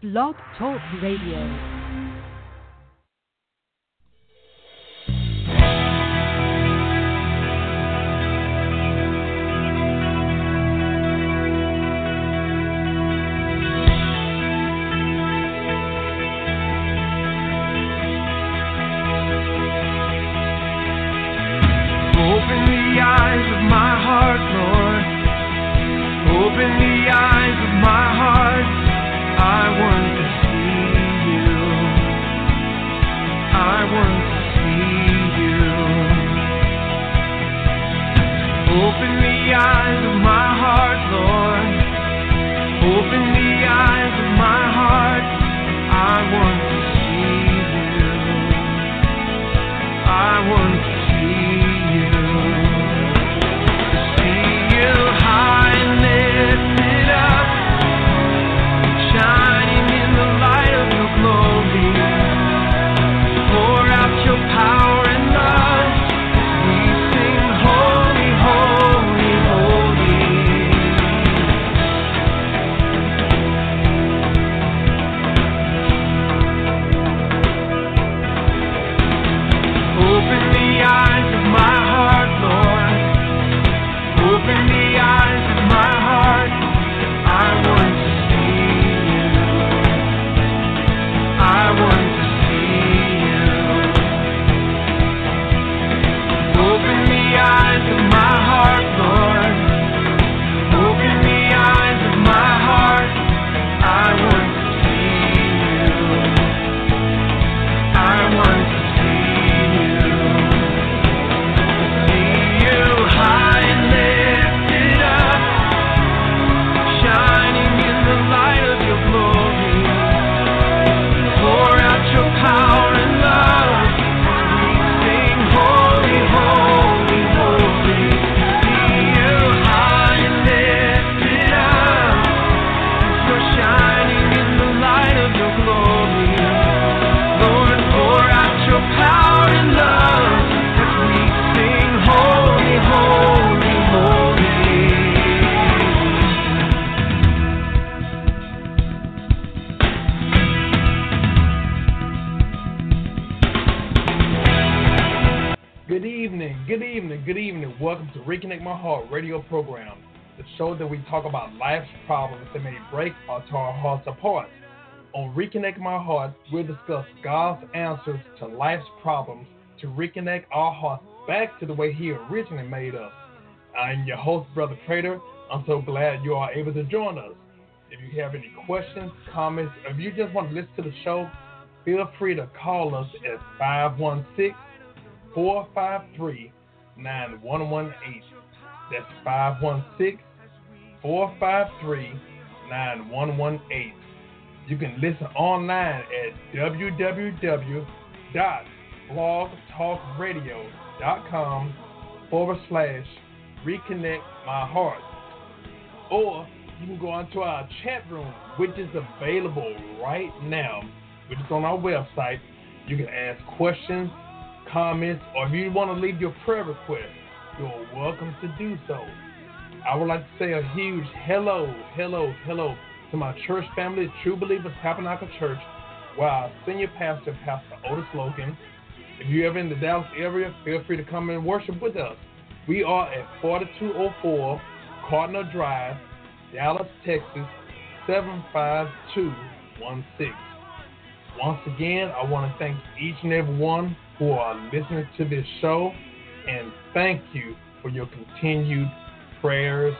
Blog Talk Radio. Evening. Welcome to Reconnect My Heart radio program, the show that we talk about life's problems that may break or tear our hearts apart. On Reconnect My Heart, we'll discuss God's answers to life's problems to reconnect our hearts back to the way He originally made us. I'm your host, Brother Trader. I'm so glad you are able to join us. If you have any questions, comments, or if you just want to listen to the show, feel free to call us at 516 453 9118. That's 516 453 9118. You can listen online at www.blogtalkradio.com forward slash reconnect my heart. Or you can go onto our chat room, which is available right now, which is on our website. You can ask questions, comments, or if you want to leave your prayer request, you're welcome to do so. I would like to say a huge hello, hello, hello to my church family, True Believers Tabernacle Church, where our senior pastor, Pastor Otis Logan. If you're ever in the Dallas area, feel free to come and worship with us. We are at 4204 Cardinal Drive, Dallas, Texas 75216. Once again, I want to thank each and every one who are listening to this show, and thank you for your continued prayers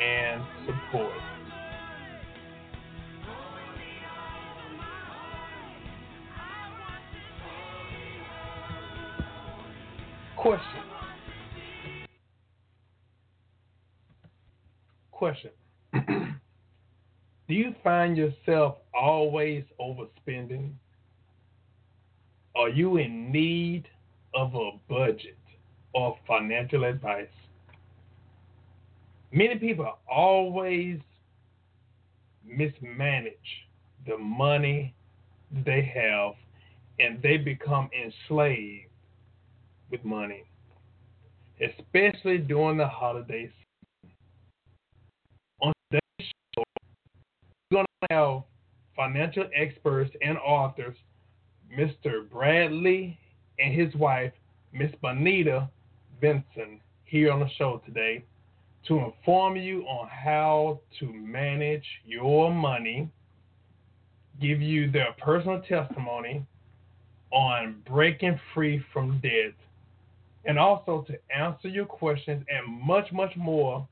and support. Question. Question. Do you find yourself always overspending? Are you in need of a budget or financial advice? Many people always mismanage the money they have and they become enslaved with money, especially during the holiday season. On today's show, we're going to have financial experts and authors, Mr. Bradley and his wife, Miss Bonita Vinson, here on the show today to inform you on how to manage your money, give you their personal testimony on breaking free from debt, and also to answer your questions and much, much more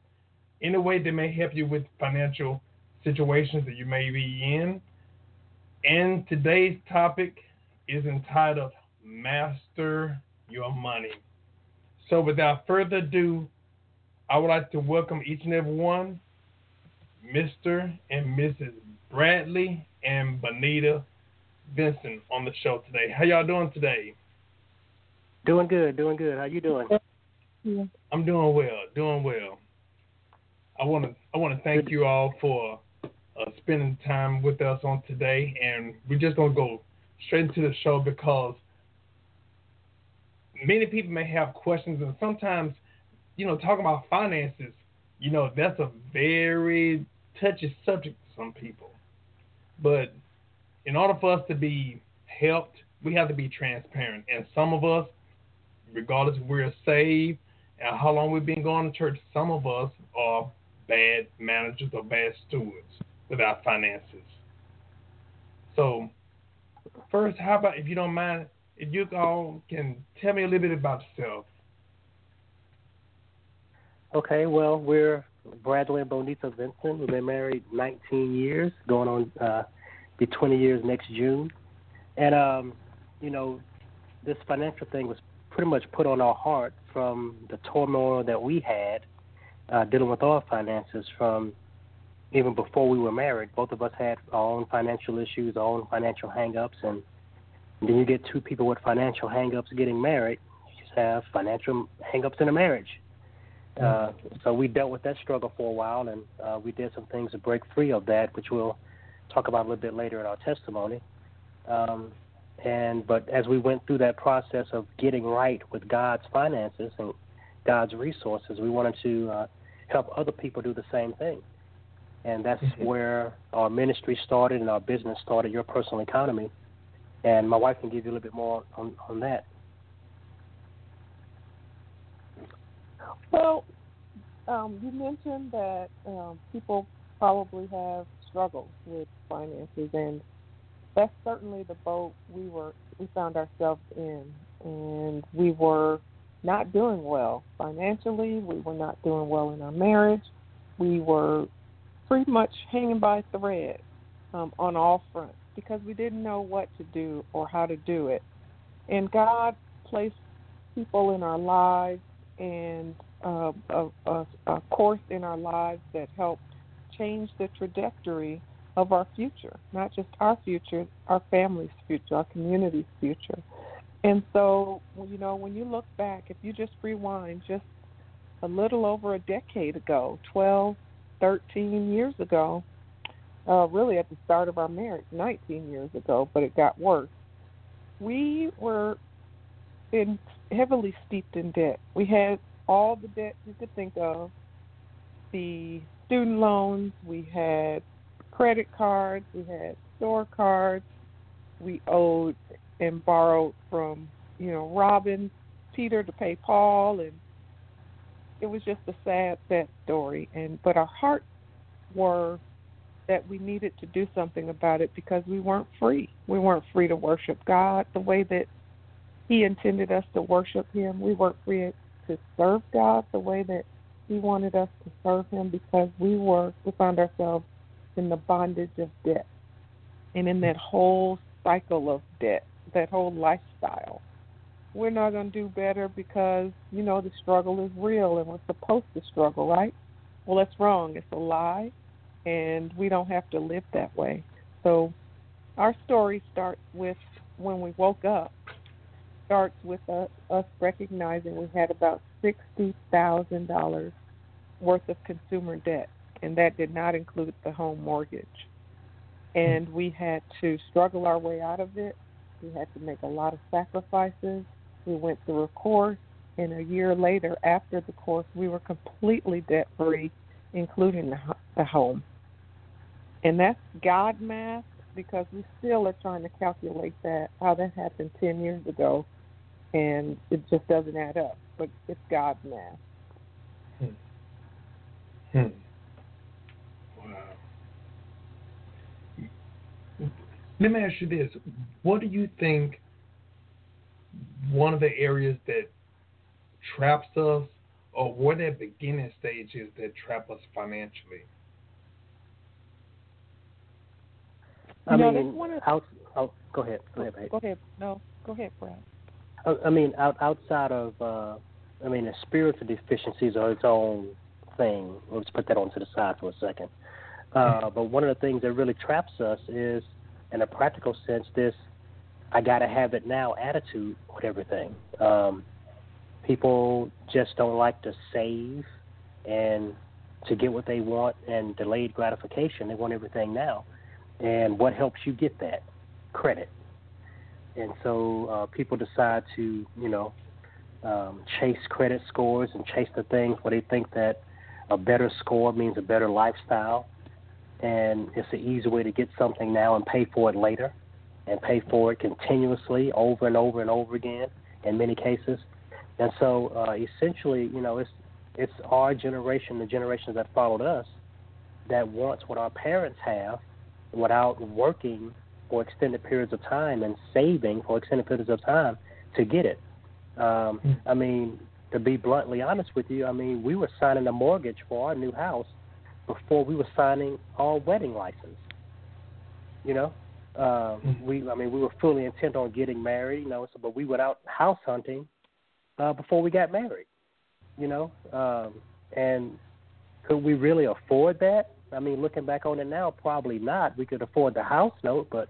in a way that may help you with financial situations that you may be in. And today's topic is entitled Master Your Money. So, without further ado, I would like to welcome each and every one, Mr. and Mrs. Bradley and Bonita Vinson on the show today. How y'all doing today? Doing good, doing good. How you doing? I'm doing well, doing well. I want to I want to thank you all for uh, spending time with us on today, and we're just gonna go straight into the show because many people may have questions, and sometimes, you know, talking about finances, you know, that's a very touchy subject to some people. But in order for us to be helped, we have to be transparent. And some of us, regardless if we're saved and how long we've been going to church, some of us are bad managers or bad stewards with our finances. So, first, how about if you don't mind, if you all can tell me a little bit about yourself. Okay, well, we're Bradley and Bonita Vinson. We've been married 19 years, going on uh, be 20 years next June. And, um, you know, this financial thing was pretty much put on our heart from the turmoil that we had uh, dealing with our finances from even before we were married. Both of us had our own financial issues, our own financial hangups, and then you get two people with financial hangups getting married. You just have financial hangups in a marriage. Uh, so we dealt with that struggle for a while, and uh, we did some things to break free of that, which we'll talk about a little bit later in our testimony. Um, and but as we went through that process of getting right with God's finances and God's resources, we wanted to uh, help other people do the same thing. And that's Mhm. where our ministry started and our business started, Your Personal Economy. And my wife can give you a little bit more on, on that. Well, um, you mentioned that um, people probably have struggles with finances, and that's certainly the boat we were we found ourselves in, and we were not doing well financially. We were not doing well in our marriage. We were pretty much hanging by a thread um, on all fronts because we didn't know what to do or how to do it. And God placed people in our lives and uh, a, a, a course in our lives that helped change the trajectory of our future, not just our future, our family's future, our community's future. And so, you know, when you look back, if you just rewind just a little over a decade ago, 12, 13 years ago, uh, really at the start of our marriage, 19 years ago, but it got worse. We were in heavily steeped in debt. We had all the debt you could think of the student loans, we had credit cards, we had store cards, we owed and borrowed from, you know, Robin, Peter to pay Paul and it was just a sad, sad story and but our hearts were that we needed to do something about it because we weren't free. We weren't free to worship God the way that He intended us to worship Him. We weren't free to serve God the way that He wanted us to serve Him because we were we found ourselves in the bondage of debt and in that whole cycle of debt, that whole lifestyle. We're not going to do better because, you know, the struggle is real and we're supposed to struggle, right? Well, that's wrong. It's a lie, and we don't have to live that way. So, our story starts with when we woke up, starts with us, us recognizing we had about $60,000 worth of consumer debt, and that did not include the home mortgage. And we had to struggle our way out of it. We had to make a lot of sacrifices. We went through a course, and a year later, after the course, we were completely debt free, including the, the home. And that's God math because we still are trying to calculate that how that happened ten years ago, and it just doesn't add up. But it's God's math. Hmm. Wow. Let me ask you this. What do you think one of the areas that traps us or what that beginning stage is that trap us financially? I No, mean, that's one of- out, oh, go ahead, go ahead. Go ahead. No, go ahead, Brad. I I mean, out, outside of, uh, I mean, the spiritual deficiencies are its own thing. Let's put that on to the side for a second. Uh, but one of the things that really traps us is, in a practical sense, this I got to have it now attitude with everything. Um, people just don't like to save and to get what they want and delayed gratification. They want everything now. And what helps you get that? Credit. And so uh, people decide to, you know, um, chase credit scores and chase the things where they think that a better score means a better lifestyle. And it's an easy way to get something now and pay for it later and pay for it continuously over and over and over again in many cases. And so uh, essentially, you know, it's it's our generation, the generations that followed us, that wants what our parents have without working for extended periods of time and saving for extended periods of time to get it. Um, Hmm. I mean, to be bluntly honest with you, I mean, we were signing a mortgage for our new house before we were signing our wedding license. You know, uh, Mhm. we I mean, we were fully intent on getting married. You know, so, but we went out house hunting uh, before we got married. You know, um, and could we really afford that? I mean, looking back on it now, probably not. We could afford the house note, but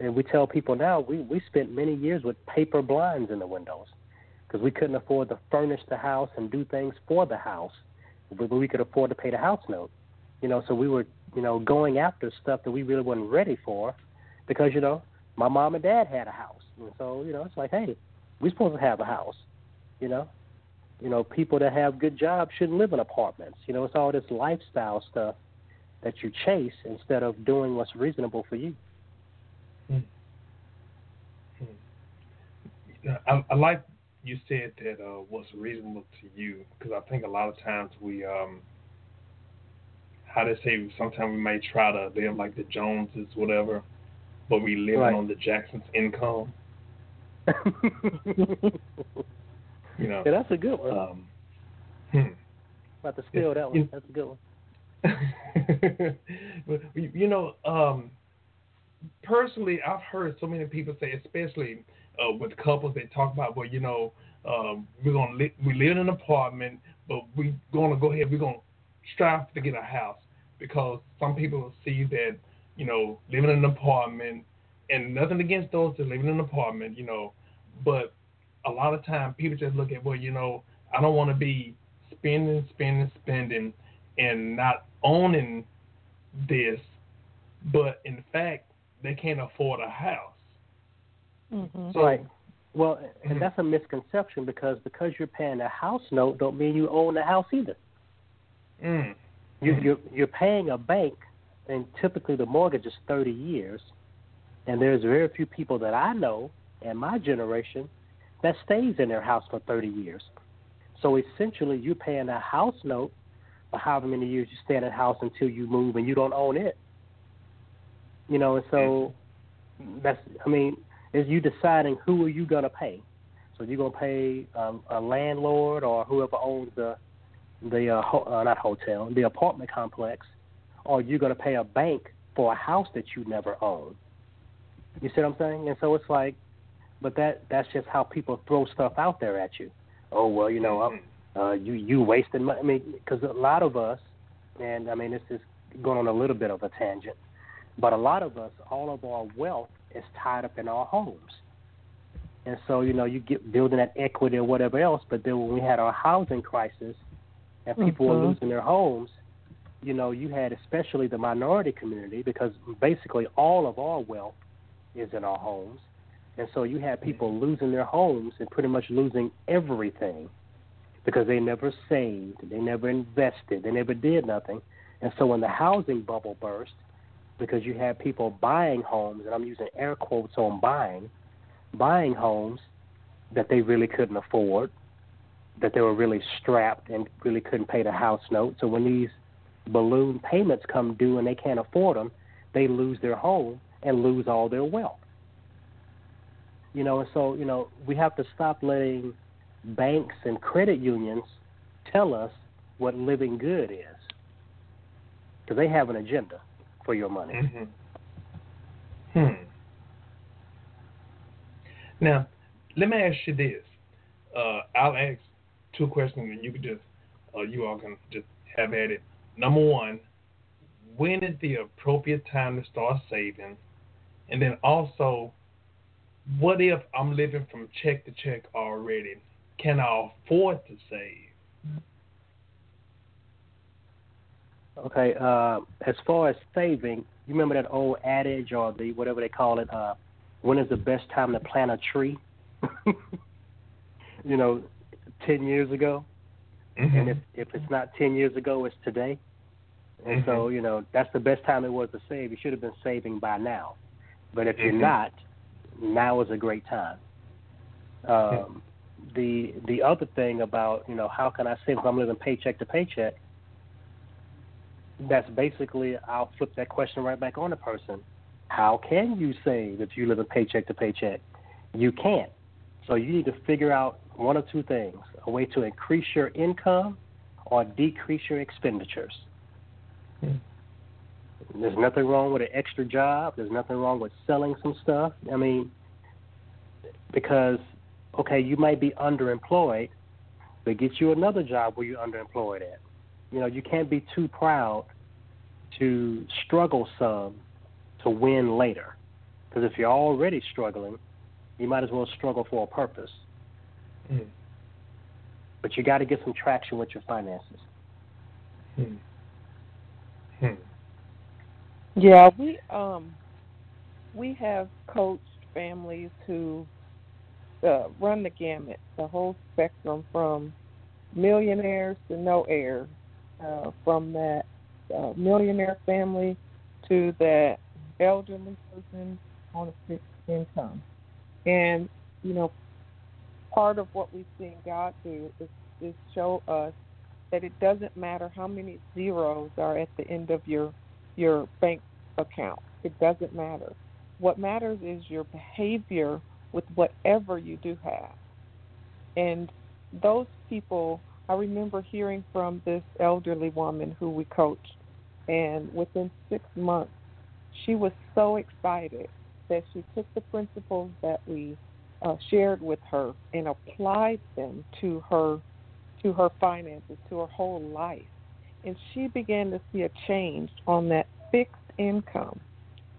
and we tell people now we we spent many years with paper blinds in the windows because we couldn't afford to furnish the house and do things for the house, but we could afford to pay the house note. You know, so we were you know going after stuff that we really weren't ready for because you know my mom and dad had a house, and so you know it's like hey, we're supposed to have a house. You know, you know people that have good jobs shouldn't live in apartments. You know, it's all this lifestyle stuff that you chase instead of doing what's reasonable for you. I, I like you said that uh, what's reasonable to you because I think a lot of times we, um, how to say, sometimes we may try to live like the Joneses, whatever, but we living Right. on the Jacksons' income. You know. yeah, that's a good one. Um, hmm. About to steal that you- one. That's a good one. You you know, um, personally, I've heard so many people say, especially uh, with couples, they talk about, well, you know, um, we're gonna li- we live in an apartment, but we're gonna go ahead, we're gonna strive to get a house because some people see that, you know, living in an apartment, and nothing against those that live in an apartment, you know, but a lot of time people just look at, well, you know, I don't want to be spending, spending, spending, and not owning this, but in fact they can't afford a house. Mm-hmm. So Right. Well, and that's a misconception because because you're paying a house note don't mean you own the house either. mm, You, Mhm. you're you're paying a bank, and typically the mortgage is 30 years, and there's very few people that I know in my generation that stays in their house for 30 years. So essentially, you're paying a house note for however many years you stay in that house until you move, and you don't own it. You know, and so that's I mean, is you deciding who are you gonna pay? So you're gonna pay um, a landlord or whoever owns the the uh, ho- uh, not hotel, the apartment complex, or you're going to pay a bank for a house that you never own. You see what I'm saying? And so it's like, but that that's just how people throw stuff out there at you. Oh well, you know, I'm, uh, you you wasting money. I mean, because a lot of us, and I mean, this is going on a little bit of a tangent, but a lot of us, all of our wealth is tied up in our homes. And so, you know, you get building that equity or whatever else, but then when we had our housing crisis and people were Mhm. losing their homes, you know, you had especially the minority community because basically all of our wealth is in our homes. And so you had people losing their homes and pretty much losing everything because they never saved, they never invested, they never did nothing. And so when the housing bubble burst, because you had people buying homes, and I'm using air quotes on buying, buying homes that they really couldn't afford, that they were really strapped and really couldn't pay the house note. So when these balloon payments come due and they can't afford them, they lose their home and lose all their wealth. You know, and so, you know, we have to stop letting banks and credit unions tell us what living good is. Because they have an agenda for your money. Mm-hmm. Hmm. Now, let me ask you this. Uh, I'll ask two questions, and you can just, uh, you all can just have at it. Number one, when is the appropriate time to start saving? And then also, what if I'm living from check to check already? Can I afford to save? Okay, uh, as far as saving, you remember that old adage or the whatever they call it, uh, when is the best time to plant a tree? you know, 10 years ago. Mm-hmm. And if, if it's not 10 years ago, it's today. And Mm-hmm. so, you know, that's the best time it was to save. You should have been saving by now. But if you're Mhm. not, now is a great time. Um, the the other thing about you know how can I save if I'm living paycheck to paycheck? That's basically I'll flip that question right back on the person. How can you save if you live in paycheck to paycheck? You can't. So you need to figure out one of two things: a way to increase your income or decrease your expenditures. Hmm. There's nothing wrong with an extra job. There's nothing wrong with selling some stuff. I mean, because okay, you might be underemployed, but get you another job where you're underemployed at. You know, you can't be too proud to struggle some to win later. Because if you're already struggling, you might as well struggle for a purpose. Hmm. But you got to get some traction with your finances. Hmm. Hmm. Yeah, we um we have coached families who uh, run the gamut, the whole spectrum from millionaires to no heirs, uh, from that uh, millionaire family to that elderly person on a fixed income. And, you know, part of what we've seen God do is, is show us that it doesn't matter how many zeros are at the end of your your bank account. It doesn't matter. What matters is your behavior with whatever you do have. And those people, I remember hearing from this elderly woman who we coached, and within six months, she was so excited that she took the principles that we uh, shared with her and applied them to her to her finances, to her whole life. And she began to see a change on that fixed income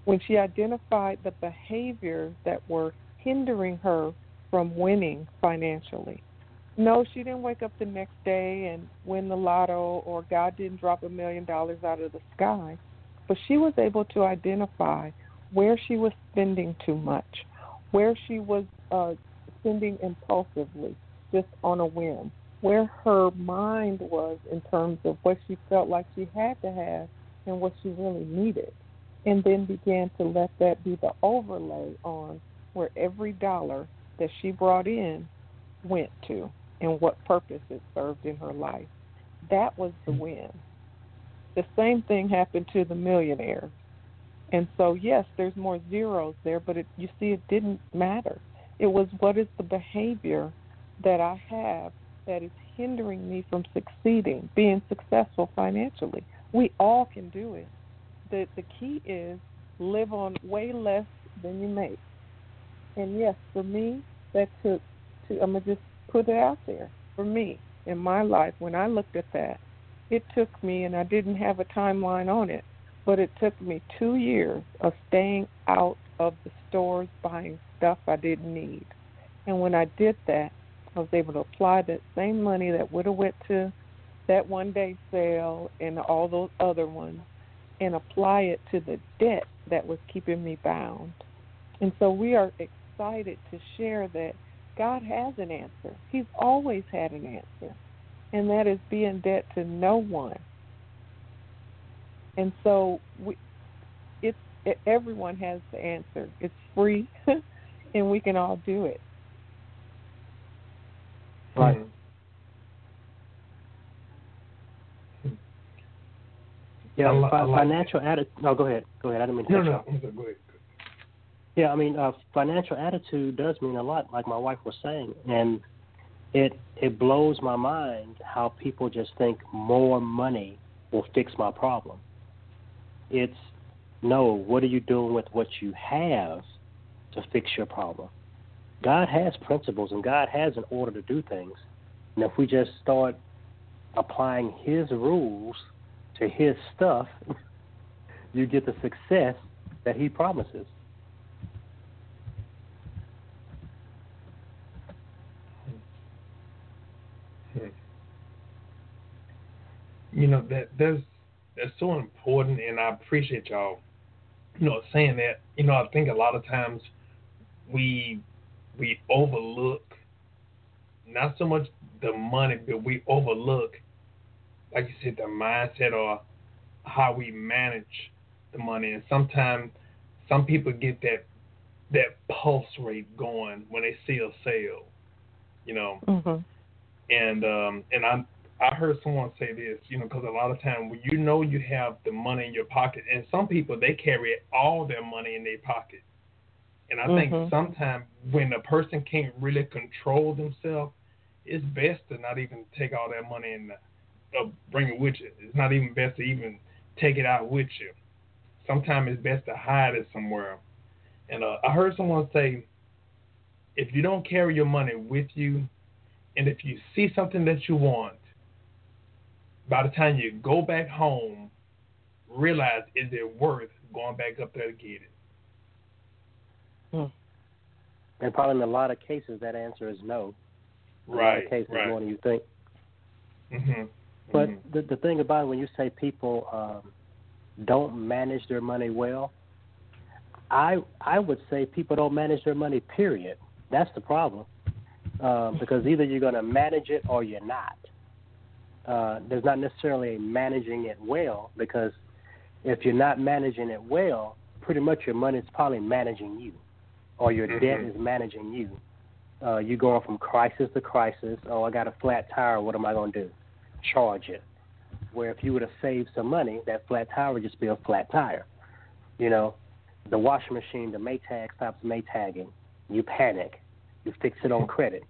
when she identified the behaviors that were hindering her from winning financially. No, she didn't wake up the next day and win the lotto, or God didn't drop a million dollars out of the sky. But she was able to identify where she was spending too much, where she was uh, spending impulsively, just on a whim, where her mind was in terms of what she felt like she had to have and what she really needed, and then began to let that be the overlay on where every dollar that she brought in went to and what purpose it served in her life. That was the mm-hmm. win. The same thing happened to the millionaire. And so, yes, there's more zeros there, but it, you see, it didn't matter. It was what is the behavior that I have that is hindering me from succeeding, being successful financially. We all can do it. The the key is live on way less than you make. And yes, for me, that took to I'm gonna just put it out there. For me, in my life, when I looked at that, it took me and I didn't have a timeline on it, but it took me two years of staying out of the stores buying stuff I didn't need. And when I did that, I was able to apply that same money that would have went to that one day sale and all those other ones and apply it to the debt that was keeping me bound. And so we are excited to share that God has an answer. He's always had an answer. And that is be in debt to no one. And so we it's e- everyone has the answer. It's free, and we can all do it. Right. Yeah, like financial attitude. No, go ahead. Go ahead. I didn't mean to No, no, off. I'm go ahead. Yeah, I mean, uh, financial attitude does mean a lot, like my wife was saying, and it it blows my mind how people just think more money will fix my problem. It's no, what are you doing with what you have to fix your problem? God has principles and God has an order to do things, and if we just start applying His rules to His stuff, you get the success that He promises. you know that that's that's so important and I appreciate y'all you know saying that you know I think a lot of times we we overlook not so much the money but we overlook like you said the mindset or how we manage the money. And sometimes some people get that that pulse rate going when they see a sale you know? Mhm. and um and I I heard someone say this, you know, because a lot of time when you know you have the money in your pocket, and some people they carry all their money in their pocket, and I Mhm. think sometimes when a person can't really control themselves, it's best to not even take all that money and uh, bring it with you. It's not even best to even take it out with you. Sometimes it's best to hide it somewhere. And uh, I heard someone say, if you don't carry your money with you, and if you see something that you want, by the time you go back home, realize is it worth going back up there to get it? And probably in a lot of cases, that answer is no. In a lot Right, of cases, right. more than you think. hmm But the the thing about it, when you say people um, don't manage their money well, I I would say people don't manage their money. Period. That's the problem. Um, because either you're going to manage it or you're not. Uh, there's not necessarily managing it well because if you're not managing it well, pretty much your money is probably managing you, or your debt Mhm. is managing you. Uh, you're going from crisis to crisis. Oh, I got a flat tire. What am I going to do? Charge it. Where if you would have saved some money, that flat tire would just be a flat tire. You know, the washing machine, the Maytag stops Maytagging. You panic. You fix it on credit.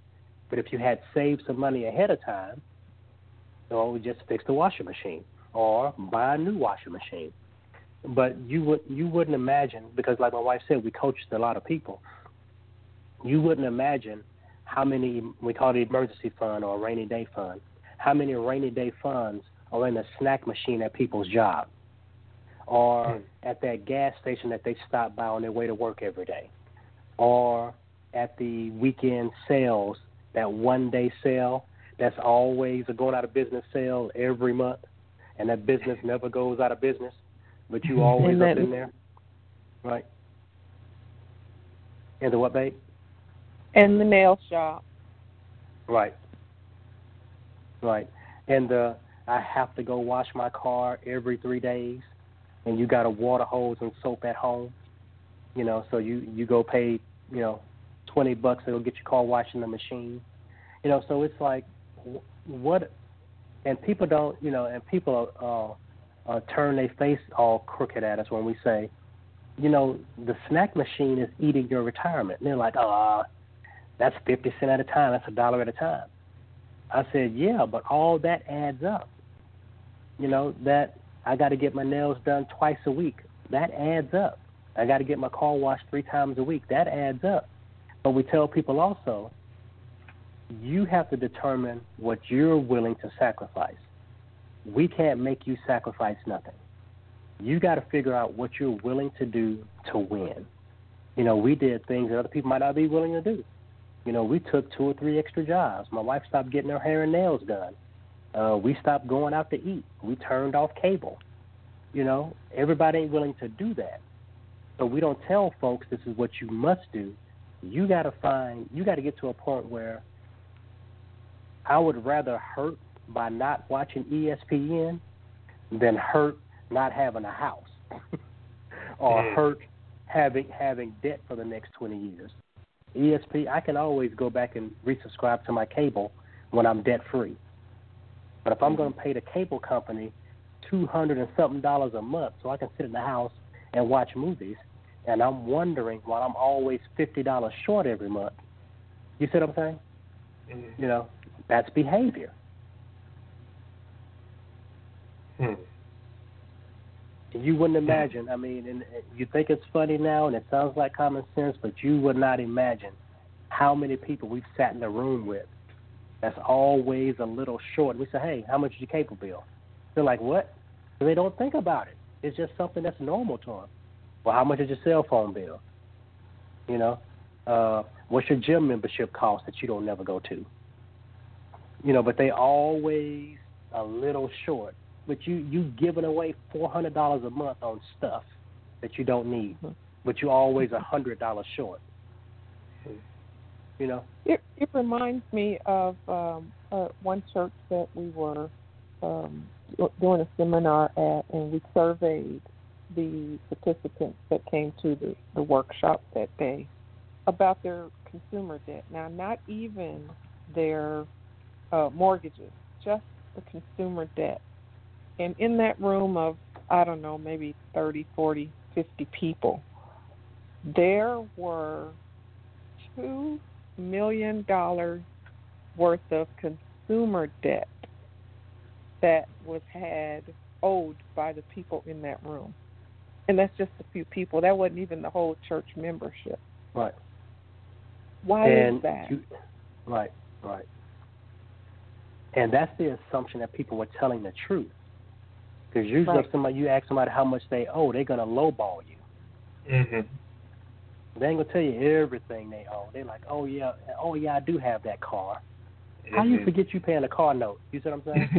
But if you had saved some money ahead of time, well, we just fix the washing machine or buy a new washing machine. But you would you wouldn't imagine because, like my wife said, we coached a lot of people. You wouldn't imagine how many we call it emergency fund or a rainy day fund. How many rainy day funds are in the snack machine at people's job, or Hmm. at that gas station that they stop by on their way to work every day, or at the weekend sales, that one day sale that's always a going out of business sale every month, and that business never goes out of business, but you always And up in there, right? And the what, babe? And the nail shop. Right. Right. And uh I have to go wash my car every three days and you got a water hose and soap at home. You know, so you you go pay, you know, twenty bucks it'll get your car washed in the machine. You know, so it's like wh- what and people don't you know, and people uh uh turn their face all crooked at us when we say, you know, the snack machine is eating your retirement. And they're like, oh, that's 50 cents at a time. That's a dollar at a time. I said, yeah, but all that adds up. You know, that I got to get my nails done twice a week. That adds up. I got to get my car washed three times a week. That adds up. But we tell people also, you have to determine what you're willing to sacrifice. We can't make you sacrifice nothing. You got to figure out what you're willing to do to win. You know, we did things that other people might not be willing to do. You know, we took two or three extra jobs. My wife stopped getting her hair and nails done. Uh, we stopped going out to eat. We turned off cable. You know, everybody ain't willing to do that. So we don't tell folks this is what you must do. You got to find, you got to get to a point where I would rather hurt by not watching ESPN than hurt not having a house. or Mm. hurt having having debt for the next 20 years. ESP, I can always go back and resubscribe to my cable when I'm debt free. But if I'm going to pay the cable company two hundred and something dollars a month, so I can sit in the house and watch movies, and I'm wondering why I'm always fifty dollars short every month. You see what I'm saying? Mhm. You know, that's behavior. Hmm. You wouldn't imagine. I mean, and and you think it's funny now, and it sounds like common sense, but you would not imagine how many people we've sat in a room with that's always a little short. We say, "Hey, how much is your cable bill?" They're like, "What?" They don't think about it. It's just something that's normal to them. Well, how much is your cell phone bill? You know, uh, what's your gym membership cost that you don't never go to? You know, but they always a little short. But you you giving away four hundred dollars a month on stuff that you don't need, but you're always a hundred dollars short. You know, It it reminds me of um, uh, one church that we were um, doing a seminar at, and we surveyed the participants that came to the, the workshop that day about their consumer debt. Now, not even their uh, mortgages, just the consumer debt. And in that room of, I don't know, maybe 30, 40, 50 people, there were two million dollars worth of consumer debt that was had owed by the people in that room. And that's just a few people. That wasn't even the whole church membership. right? Why and is that? You, right, right. And that's the assumption that people were telling the truth. Because usually, Right. if somebody you ask somebody how much they owe, they're gonna lowball you. Mhm. They ain't gonna tell you everything they owe. They're like, oh yeah, oh yeah, I do have that car. How you Mhm. forget you paying a car note? You see what I'm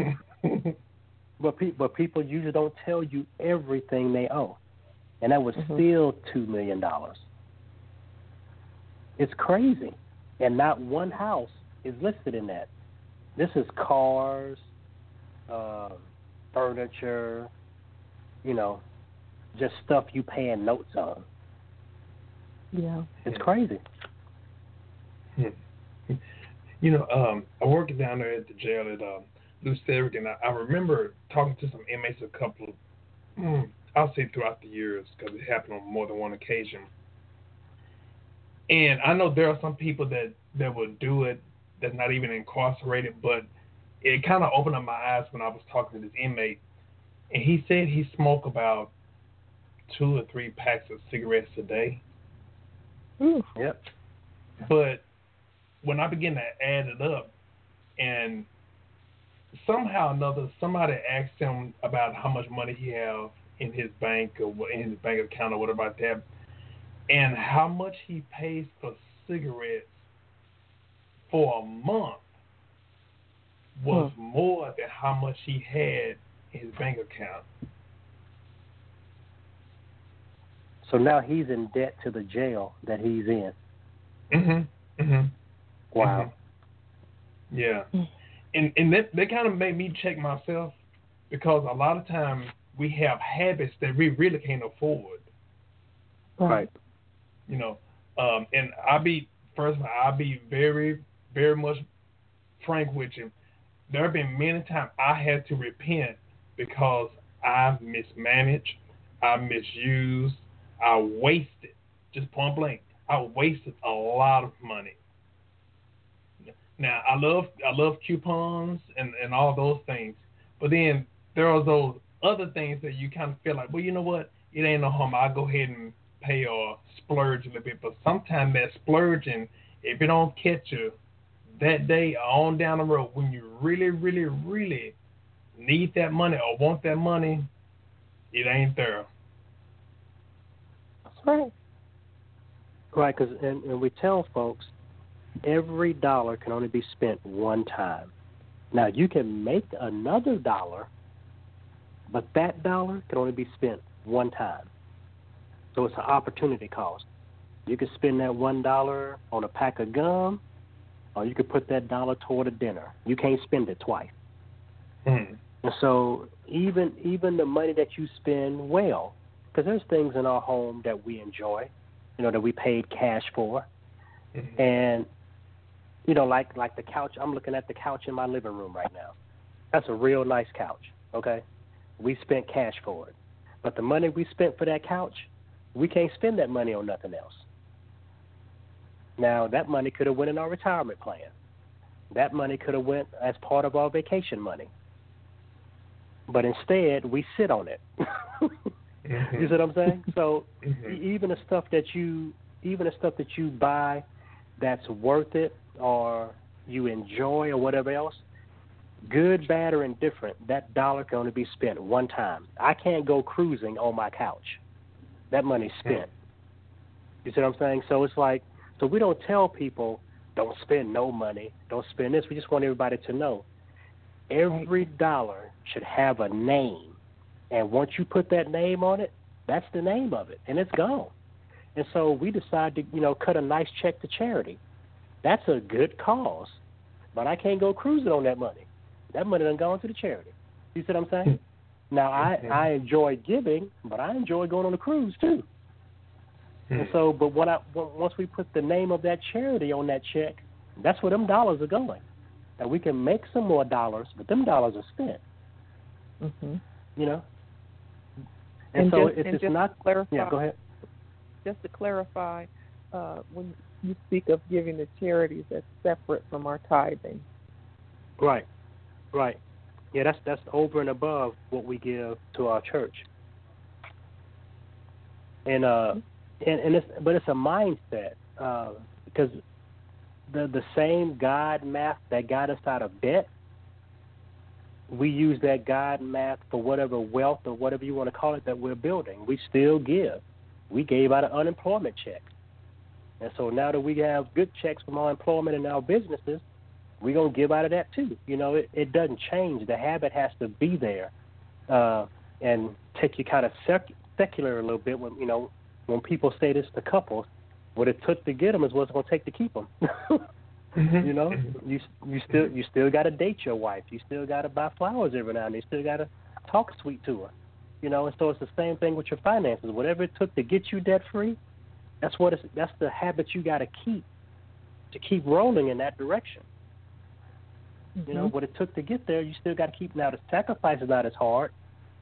saying? But pe- but people usually don't tell you everything they owe, and that was Mhm. still two million dollars. It's crazy, and not one house is listed in that. This is cars, uh, furniture, you know, just stuff you paying notes on. yeah. It's Yeah. crazy. You know, um, I worked down there at the jail at um, New and I, I remember talking to some inmates a couple, of, mm, I'll say throughout the years, because it happened on more than one occasion. And I know there are some people that that would do it that's not even incarcerated, but it kind of opened up my eyes when I was talking to this inmate, and he said he smoked about two or three packs of cigarettes a day. Ooh. Yep. But when I began to add it up, and somehow or another, somebody asked him about how much money he have in his bank or in his bank account or whatever like that, and how much he pays for cigarettes for a month was more than how much he had in his bank account. So now he's in debt to the jail that he's in. Mhm. Mhm. Wow. Yeah. Mm. And and that that kind of made me check myself because a lot of times we have habits that we really can't afford. Right. You know, um, and I'll be first of all, I'll be very, very much frank with you. There have been many times I had to repent because I've mismanaged, I misused, I wasted, just point blank, I wasted a lot of money. Now I love I love coupons and, and all those things. But then there are those other things that you kind of feel like, well, you know what? It ain't no harm. I'll go ahead and pay or splurge a little bit. But sometimes that splurging, if it don't catch you that day or on down the road when you really, really, really need that money or want that money, it ain't there. That's right. Right, because and, and we tell folks every dollar can only be spent one time. Now you can make another dollar, but that dollar can only be spent one time. So it's an opportunity cost. You can spend that one dollar on a pack of gum, or you could put that dollar toward a dinner. You can't spend it twice. Hmm. And so even even the money that you spend well, because there's things in our home that we enjoy, you know, that we paid cash for, Mhm. and you know, like like the couch. I'm looking at the couch in my living room right now. That's a real nice couch. Okay, we spent cash for it, but the money we spent for that couch, we can't spend that money on nothing else. Now that money could have went in our retirement plan. That money could have went as part of our vacation money. But instead, we sit on it. You see what I'm saying? So Mhm. e- even the stuff that you even the stuff that you buy that's worth it or you enjoy or whatever else, good, bad, or indifferent, that dollar can only be spent one time. I can't go cruising on my couch. That money's spent. You see what I'm saying? So it's like so we don't tell people don't spend no money, don't spend this. We just want everybody to know every dollar should have a name. And once you put that name on it, that's the name of it, and it's gone. And so we decide to, you know, cut a nice check to charity. That's a good cause, but I can't go cruising on that money. That money done gone to the charity. You see what I'm saying? Hmm. Now I. I enjoy giving, but I enjoy going on a cruise too. And Mhm. so, but when I when- once we put the name of that charity on that check, that's where them dollars are going. And we can make some more dollars, but them dollars are spent. hmm You know. And, And so just- it's, and it's just not. to clarify, Yeah, go ahead. just to clarify, uh, when you speak of giving to charities, that's separate from our tithing. Right, right. Yeah, that's that's over and above what we give to our church. And uh, and and it's but it's a mindset uh, because the the same God math that got us out of debt, we use that God math for whatever wealth or whatever you want to call it that we're building. We still give. We gave out an unemployment check. And so now that we have good checks from our employment and our businesses, we're gonna give out of that too. You know, it, it doesn't change. The habit has to be there, uh, and take you kind of sec- secular a little bit. When you know, when people say this to couples, what it took to get them is what's gonna take to keep them. Mhm. you know, Mhm. you you still you still got to date your wife. You still got to buy flowers every now and then. You still got to talk sweet to her. You know, and so it's the same thing with your finances. Whatever it took to get you debt free, that's what it's, that's the habit you got to keep to keep rolling in that direction. You know, Mhm. what it took to get there, you still got to keep. Now, the sacrifice is not as hard.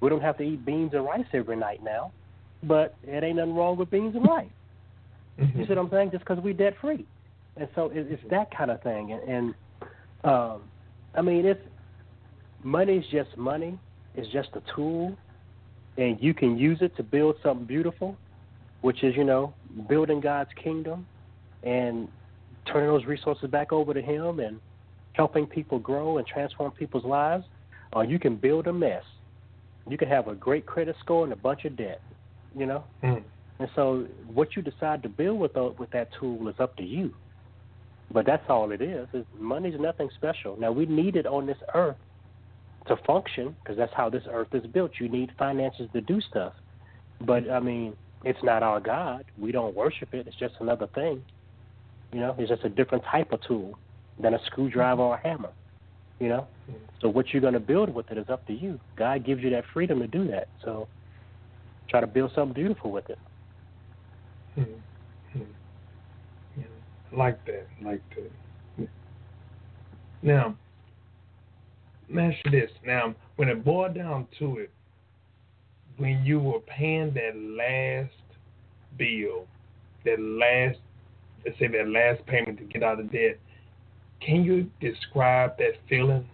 We don't have to eat beans and rice every night now, but it ain't nothing wrong with beans and rice. You see what I'm saying? Just because we debt free, and so it, it's that kind of thing. And, and um, I mean, it's money's just money. It's just a tool, and you can use it to build something beautiful, which is you know building God's kingdom, and turning those resources back over to Him and helping people grow and transform people's lives. Or you can build a mess. You can have a great credit score and a bunch of debt. You know. Mhm. And so, what you decide to build with the, with that tool is up to you. But that's all it is. is money's nothing special. Now we need it on this earth to function because that's how this earth is built. You need finances to do stuff. But I mean, it's not our God. We don't worship it. It's just another thing. You know, it's just a different type of tool than a screwdriver or a hammer. You know. So what you're going to build with it is up to you. God gives you that freedom to do that. So try to build something beautiful with it. Mhm. Yeah. Like that, like that. Now, you this. Now, when it boiled down to it, when you were paying that last bill, that last, let's say that last payment to get out of debt, can you describe that feeling?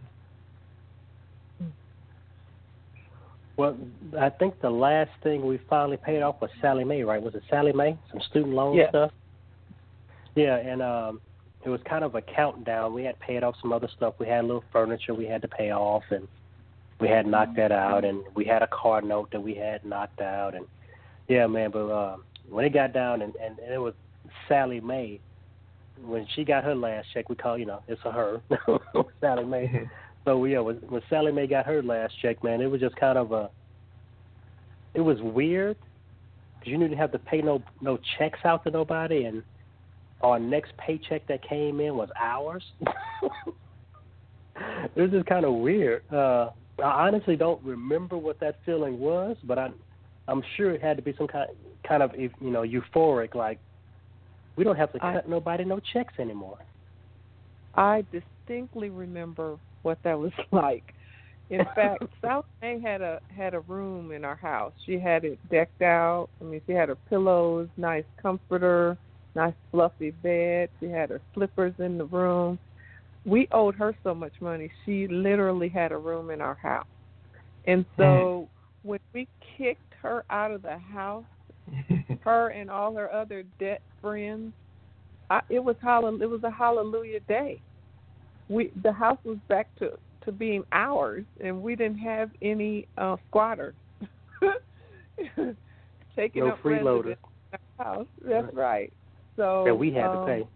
Well, I think the last thing we finally paid off was Sallie Mae, right? Was it Sallie Mae? Some student loan Yeah. stuff. Yeah, and um, it was kind of a countdown. We had paid off some other stuff. We had a little furniture we had to pay off, and we had knocked that out. And we had a car note that we had knocked out. And yeah, man. But uh, when it got down, and, and, and it was Sallie Mae. When she got her last check, we call you know it's a her, Sallie Mae. So yeah, when, when Sallie Mae got her last check, man, it was just kind of a. It was weird because you didn't have to pay no no checks out to nobody, and our next paycheck that came in was ours. it was just kind of weird. Uh, I honestly don't remember what that feeling was, but I I'm sure it had to be some kind kind of you know euphoric, like we don't have to I- cut nobody no checks anymore. I distinctly remember what that was like. In fact, Sallie Mae had a had a room in our house. She had it decked out. I mean, she had her pillows, nice comforter, nice fluffy bed. She had her slippers in the room. We owed her so much money. She literally had a room in our house. And so when we kicked her out of the house, her and all her other debt friends, I, it was hall- it was a hallelujah day. We the house was back to to being ours, and we didn't have any uh, squatters taking No up residence freeloaders in our house. That's right. So that we had um, to pay.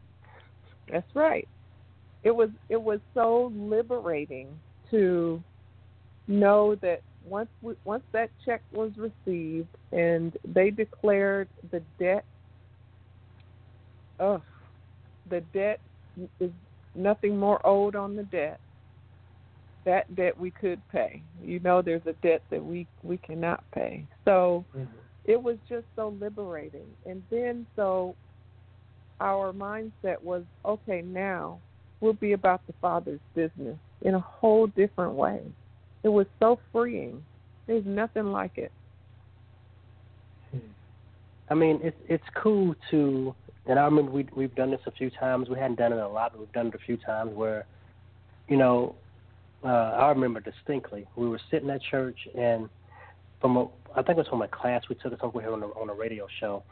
That's right. It was it was so liberating to know that once we, once that check was received and they declared the debt, ugh, the debt is nothing more owed on the debt. That debt we could pay. You know, there's a debt that we we cannot pay. So mm-hmm. it was just so liberating. And then so our mindset was okay, now we'll be about the Father's business in a whole different way. It was so freeing. There's nothing like it. Hmm. I mean, it's it's cool to, and I remember we we've done this a few times. We hadn't done it a lot, but we've done it a few times where, you know, uh, I remember distinctly we were sitting at church and from a, I think it was from a class we took somewhere here on a, on a radio show,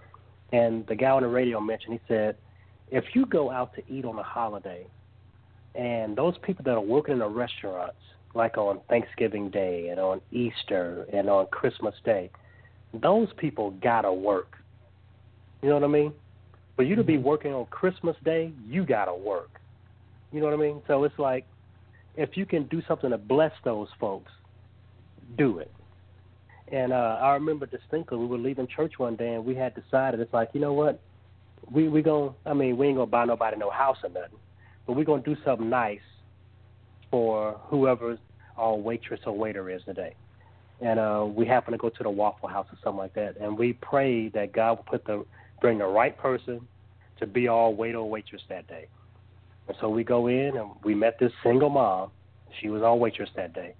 and the guy on the radio mentioned he said, if you go out to eat on a holiday, and those people that are working in the restaurants, like on Thanksgiving Day and on Easter and on Christmas Day, those people gotta work. You know what I mean? For you to be working on Christmas Day, you gotta work. You know what I mean? So it's like, if you can do something to bless those folks, do it. And uh, I remember distinctly, we were leaving church one day, and we had decided it's like, you know what, we we gonna, I mean, we ain't gonna buy nobody no house or nothing, but we gonna do something nice for whoever our waitress or waiter is today. And uh, we happened to go to the Waffle House or something like that, and we prayed that God would put the bring the right person to be our waiter or waitress that day. And so we go in and we met this single mom. She was our waitress that day.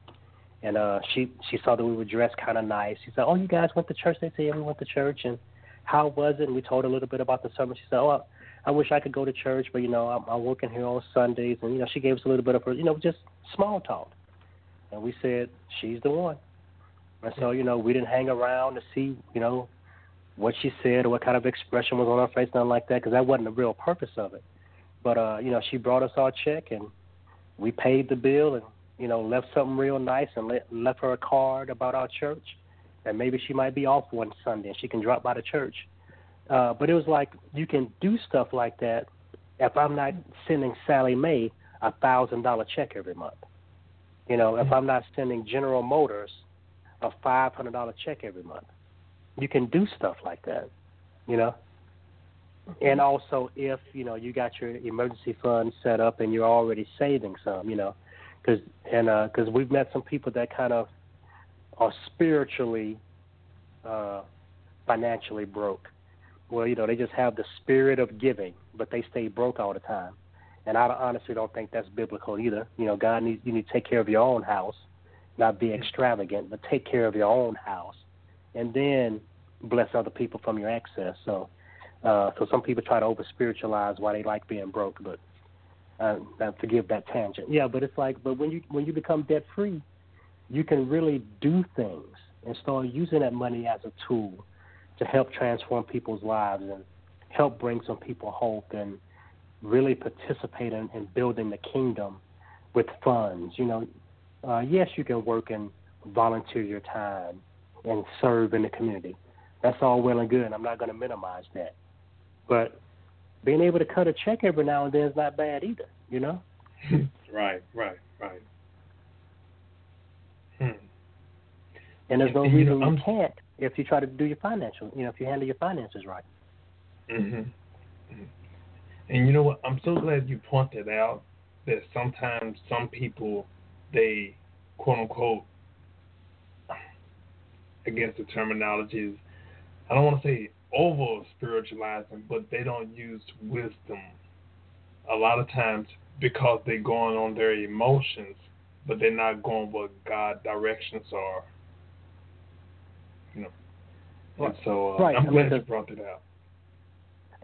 And uh she she saw that we were dressed kind of nice. She said, "Oh, you guys went to church?" They said, "Yeah, we went to church." And how was it? And we told her a little bit about the sermon. She said, "Oh, I, I wish I could go to church, but you know, I'm, I'm working here on Sundays." And you know, she gave us a little bit of her, you know, just small talk. And we said, "She's the one." And so, you know, we didn't hang around to see, you know, what she said or what kind of expression was on her face, nothing like that, because that wasn't the real purpose of it. But uh, you know, she brought us our check and we paid the bill and you know left something real nice and let, left her a card about our church and maybe she might be off one Sunday and she can drop by the church. Uh, but it was like you can do stuff like that if I'm not sending Sallie Mae a thousand dollar check every month. You know, if I'm not sending General Motors a five hundred dollar check every month. You can do stuff like that. You know. And also, if you know you got your emergency fund set up and you're already saving some, you know, because and because we've met some people that kind of are spiritually, uh, financially broke. Well, you know, they just have the spirit of giving, but they stay broke all the time. And I honestly don't think that's biblical either. You know, God needs you need to take care of your own house, not be extravagant, but take care of your own house, and then bless other people from your access. So. Uh, so some people try to over spiritualize why they like being broke, but uh, uh, forgive that tangent. Yeah, but it's like, but when you when you become debt free, you can really do things and start using that money as a tool to help transform people's lives and help bring some people hope and really participate in, in building the kingdom with funds. You know, uh, yes, you can work and volunteer your time and serve in the community. That's all well and good, and I'm not going to minimize that. But being able to cut a check every now and then is not bad either, you know? right, right, right. Hmm. And there's no And, you reason know, you can't if you try to do your financial, you know, if you handle your finances right. hmm And you know what? I'm so glad you pointed out that sometimes some people, they quote unquote, against the terminologies. I don't want to say over spiritualizing, but they don't use wisdom a lot of times because they're going on their emotions, but they're not going what God directions are. You know. And so uh, Right. I'm I glad mean, you brought it out.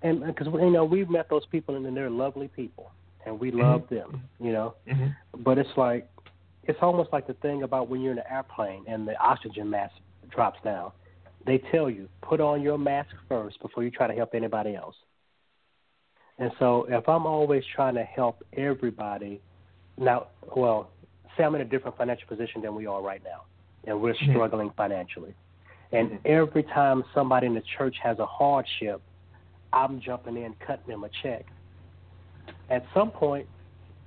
And because you know we've met those people and they're lovely people, and we love them. You know, hmm but it's like it's almost like the thing about when you're in an airplane and the oxygen mask drops down. They tell you put on your mask first before you try to help anybody else. And so if I'm always trying to help everybody, now, well, say I'm in a different financial position than we are right now, and we're Mhm. struggling financially. And Mhm. every time somebody in the church has a hardship, I'm jumping in, cutting them a check. At some point,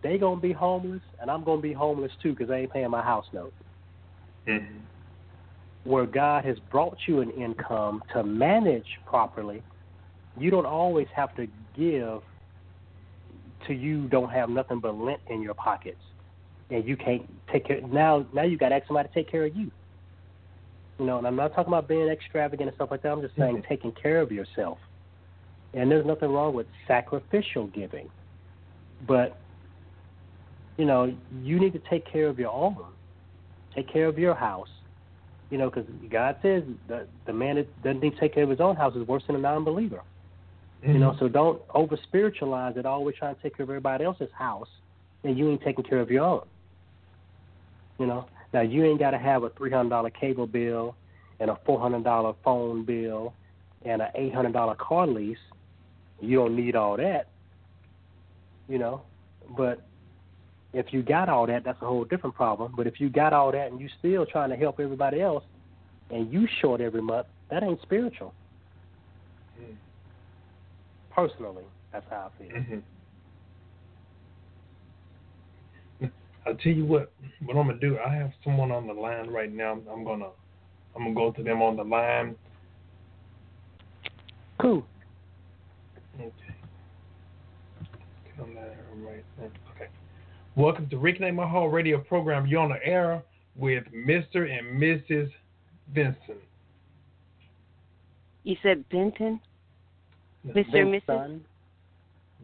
they gonna be homeless, and I'm gonna be homeless too because they ain't paying my house note. hmm Where God has brought you an income to manage properly, you don't always have to give to you don't have nothing but lint in your pockets, and you can't take care. Now, now you got to ask somebody to take care of you. You know, and I'm not talking about being extravagant and stuff like that. I'm just saying Mhm. taking care of yourself. And there's nothing wrong with sacrificial giving, but you know, you need to take care of your own. Take care of your house. You know, because God says the the man that doesn't to take care of his own house is worse than a non-believer. You mm-hmm. know, so don't over spiritualize it. Always trying to take care of everybody else's house, and you ain't taking care of your own. You know, now you ain't got to have a three hundred dollar cable bill, and a four hundred dollar phone bill, and a eight hundred dollar car lease. You don't need all that. You know, but if you got all that, that's a whole different problem. But if you got all that and you still trying to help everybody else, and you short every month, that ain't spiritual. Mhm. Personally, that's how I feel. hmm I'll tell you what. What I'm gonna do. I have someone on the line right now. I'm, gonna. I'm gonna go to them on the line. Cool. Okay. Get on there right. Okay. Welcome to Reconnect My Heart Radio program. You're on the air with Mr. and Mrs. Vinson. You said Benton? Mr. and Mrs. Son,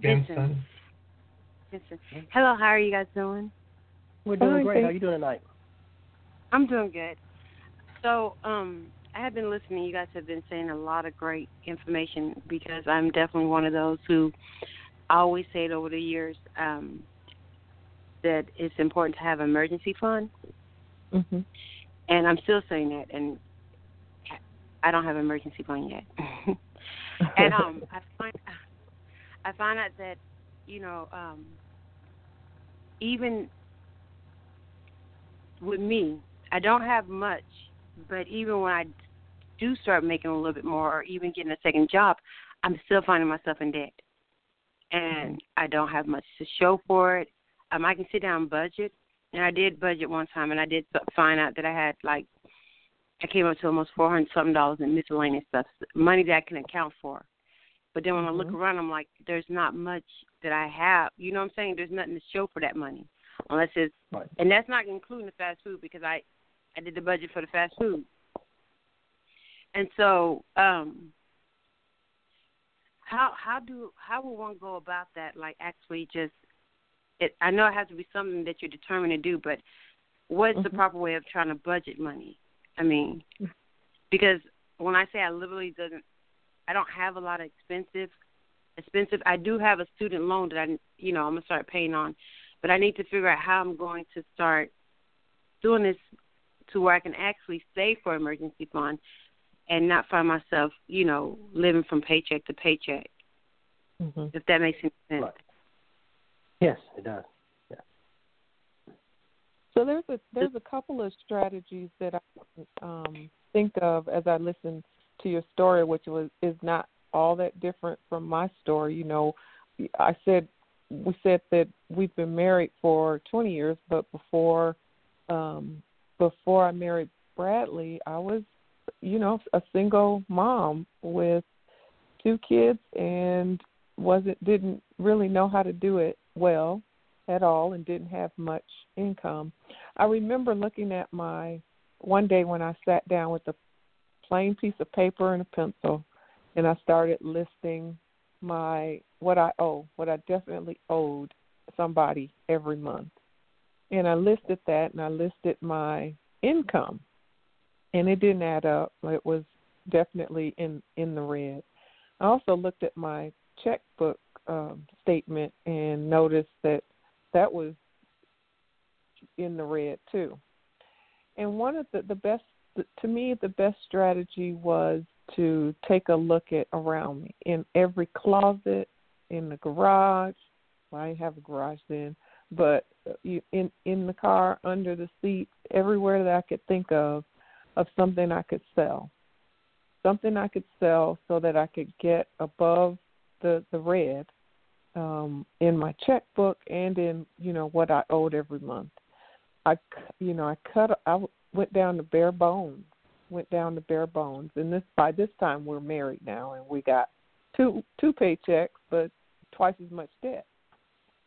Vinson. Vinson. Hello, how are you guys doing? We're doing Fine, great. thank How you doing tonight? I'm doing good. So, um, I have been listening. You guys have been saying a lot of great information because I'm definitely one of those who I always say it over the years um, that it's important to have an emergency fund, hmm and I'm still saying that. And I don't have an emergency fund yet. and um, I find I find out that you know um, even with me, I don't have much, but even when I do start making a little bit more, or even getting a second job, I'm still finding myself in debt, and I don't have much to show for it. Um, I can sit down and budget, and I did budget one time, and I did find out that I had like I came up to almost four hundred something dollars in miscellaneous stuff, money that I can account for. But then when I look Mhm. around, I'm like, there's not much that I have. You know what I'm saying? There's nothing to show for that money, unless it's, Right. and that's not including the fast food because I, I did the budget for the fast food. And so, um, how how do how will one go about that? Like actually just, it. I know it has to be something that you're determined to do, but what's the Mhm. proper way of trying to budget money? I mean, because when I say I literally doesn't, I don't have a lot of expensive, expensive. I do have a student loan that I, you know, I'm gonna start paying on, but I need to figure out how I'm going to start doing this to where I can actually save for emergency fund and not find myself, you know, living from paycheck to paycheck. hmm If that makes any sense. Right. Yes, it does. Yeah. So there's a there's a couple of strategies that I um, think of as I listen to your story, which was is not all that different from my story. You know, I said we said that we've been married for 20 years, but before um, before I married Bradley, I was you know a single mom with two kids and wasn't didn't really know how to do it well at all and didn't have much income. I remember looking at my one day when I sat down with a plain piece of paper and a pencil, and I started listing my what I owe, what I definitely owed somebody every month. And I listed that and I listed my income. And it didn't add up. It was definitely in in the red. I also looked at my checkbook um, statement and noticed that that was in the red too. And one of the the best to me the best strategy was to take a look at around me in every closet, in the garage. Well, I didn't have a garage then, but uh, in in the car, under the seat, everywhere that I could think of, of something I could sell, something I could sell so that I could get above the the red um, in my checkbook and in you know what I owed every month. I you know I cut I went down to bare bones went down to bare bones. And this by this time we're married now, and we got two two paychecks, but twice as much debt.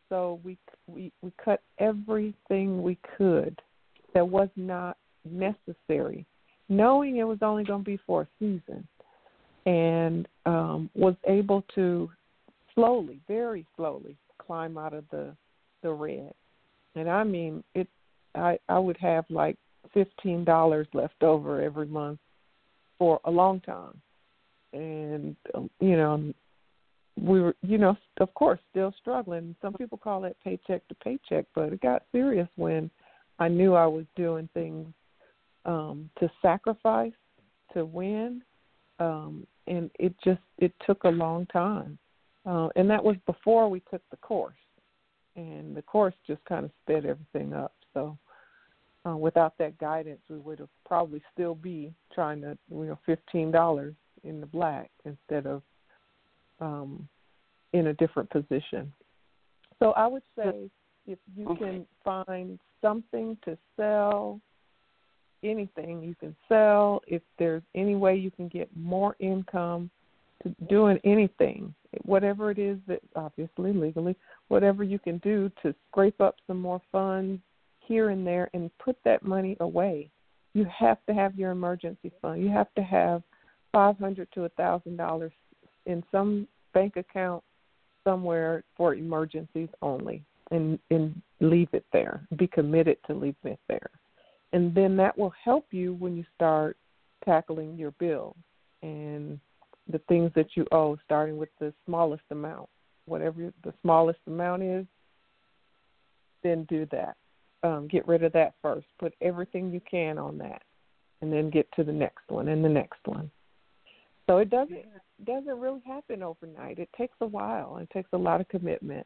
So we we we cut everything we could that was not necessary, knowing it was only going to be for a season, and um, was able to slowly, very slowly, climb out of the the red. And I mean, it. I I would have like fifteen dollars left over every month for a long time, and um, you know we were you know of course still struggling. Some people call it paycheck to paycheck, but it got serious when I knew I was doing things um, to sacrifice to win, um, and it just it took a long time, uh, and that was before we took the course, and the course just kind of sped everything up. So uh, without that guidance, we would have probably still be trying to, you know, fifteen dollars in the black instead of um, in a different position. So I would say if you can find something to sell, anything you can sell, if there's any way you can get more income to doing anything, whatever it is that obviously legally, whatever you can do to scrape up some more funds here and there and put that money away. You have to have your emergency fund. You have to have five hundred to a thousand dollars in some bank account somewhere for emergencies only and and leave it there. Be committed to leave it there. And then that will help you when you start tackling your bills and the things that you owe, starting with the smallest amount. Whatever the smallest amount is, then do that um, get rid of that first. Put everything you can on that, and then get to the next one and the next one. So it doesn't doesn't really happen overnight. It takes a while. It takes a lot of commitment.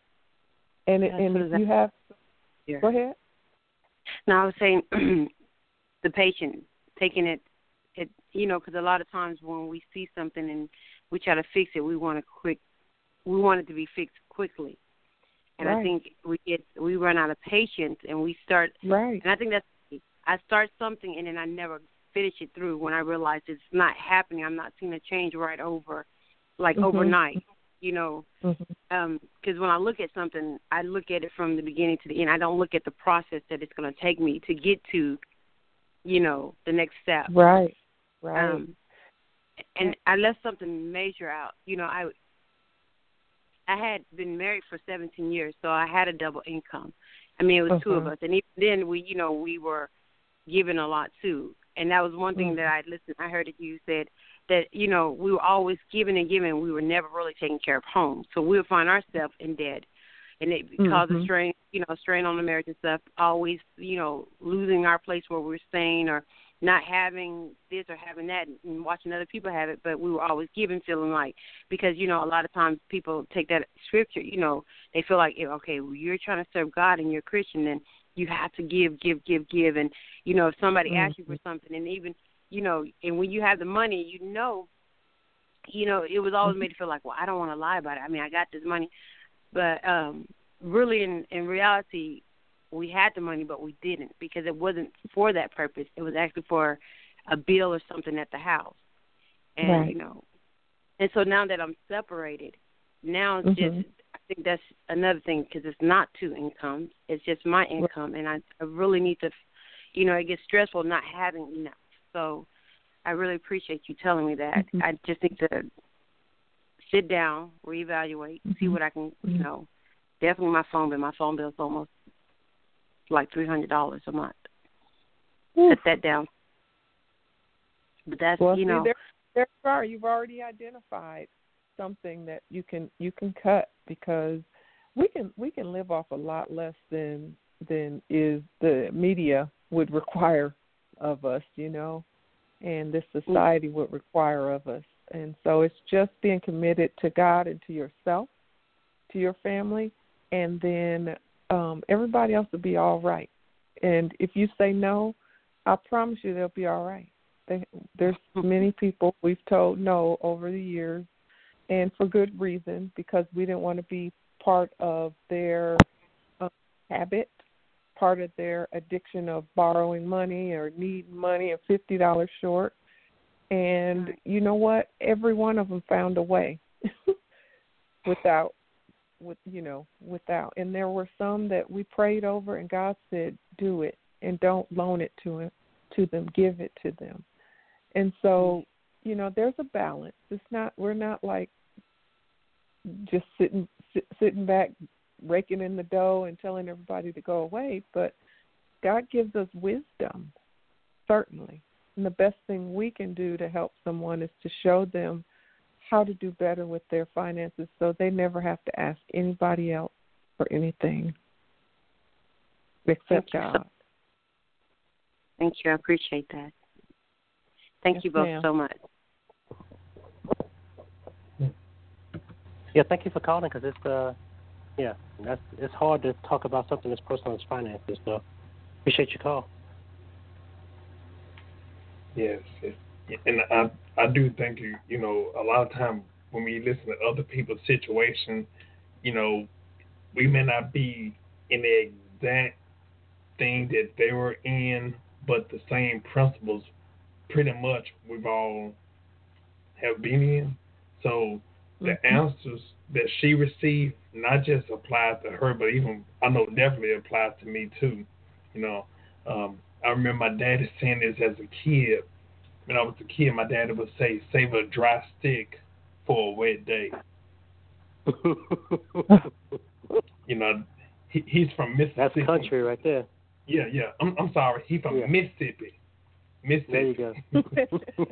And it, and if you have, yeah. go ahead. No, I was saying the patient taking it you know, because a lot of times when we see something and we try to fix it, we want to quick, we want it to be fixed quickly and right. I think we get we run out of patience and we start right. And I think that's I start something and then I never finish it through when I realize it's not happening. I'm not seeing a change right over, like mm-hmm. overnight. You know, because mm-hmm. um, when I look at something, I look at it from the beginning to the end. I don't look at the process that it's going to take me to get to, you know, the next step. Right. Right. Um, and I left something major out. You know, I I had been married for 17 years, so I had a double income. I mean, it was uh-huh. two of Mm-hmm. us, and even then, we, you know, we were given a lot too. And that was one thing mm-hmm. that I listened. I heard that you said that you know we were always giving and giving. We were never really taking care of home, so we would find ourselves in debt, and it mm-hmm. caused a strain, you know, strain on the marriage and stuff. Always, you know, losing our place where we're staying, or not having this or having that and watching other people have it, but we were always giving, feeling like because you know a lot of times people take that scripture, you know, they feel like okay, well, you're trying to serve God and you're a Christian, then you have to give, give, give, give, and you know if somebody mm-hmm. asks you for something, and even you know, and when you have the money, you know, you know, it was always mm-hmm. made to feel like, well, I don't want to lie about it. I mean, I got this money, but um really in in reality we had the money, but we didn't because it wasn't for that purpose. It was actually for a bill or something at the house, and right. you know, and so now that I'm separated, now it's mm-hmm. just I think that's another thing because it's not two incomes; it's just my income, and I, I really need to, you know, it gets stressful not having enough. So I really appreciate you telling me that. Mhm. I just need to sit down, reevaluate, see Mhm. what I can, you Mhm. know. Definitely my phone bill. My phone bill's almost like three hundred dollars a month. Oof. Cut that down. But that's Well, you see, know there, there you are. You've already identified something that you can you can cut because we can we can live off a lot less than than is the media would require of us, you know, and this mm. society would require of us. And so it's just being committed to God and to yourself, to your family, and then um everybody else will be all right. And if you say no, I promise you they'll be all right. They, there's many people we've told no over the years, and for good reason because we didn't want to be part of their um, habit, part of their addiction of borrowing money or needing money and fifty dollars short. And you know what? Every one of them found a way without, with you know, without. And there were some that we prayed over, and God said, "Do it, and don't loan it to him, to them. Give it to them." And so, you know, there's a balance. It's not we're not like just sitting sit, sitting back raking in the dough and telling everybody to go away, but God gives us wisdom, certainly. And the best thing we can do to help someone is to show them how to do better with their finances so they never have to ask anybody else for anything except Thank you so- God. Thank you. I appreciate that. Thank Yes, you both ma'am. so much. Yeah, thank you for calling because it's uh, yeah, that's it's hard to talk about something as personal as finances. So appreciate your call. Yes, yes. And I I do think you you know a lot of time when we listen to other people's situation, you know, we may not be in the exact thing that they were in, but the same principles, pretty much we've all have been in. So the Mhm. answers that she received not just applies to her, but even I know definitely applies to me too. You know, um, I remember my daddy saying this as a kid. When I was a kid, my daddy would say, "Save a dry stick for a wet day." You know, he, he's from Mississippi. That's country right there. Yeah, yeah. I'm I'm sorry. He's from Yeah. Mississippi. Mississippi. There you go.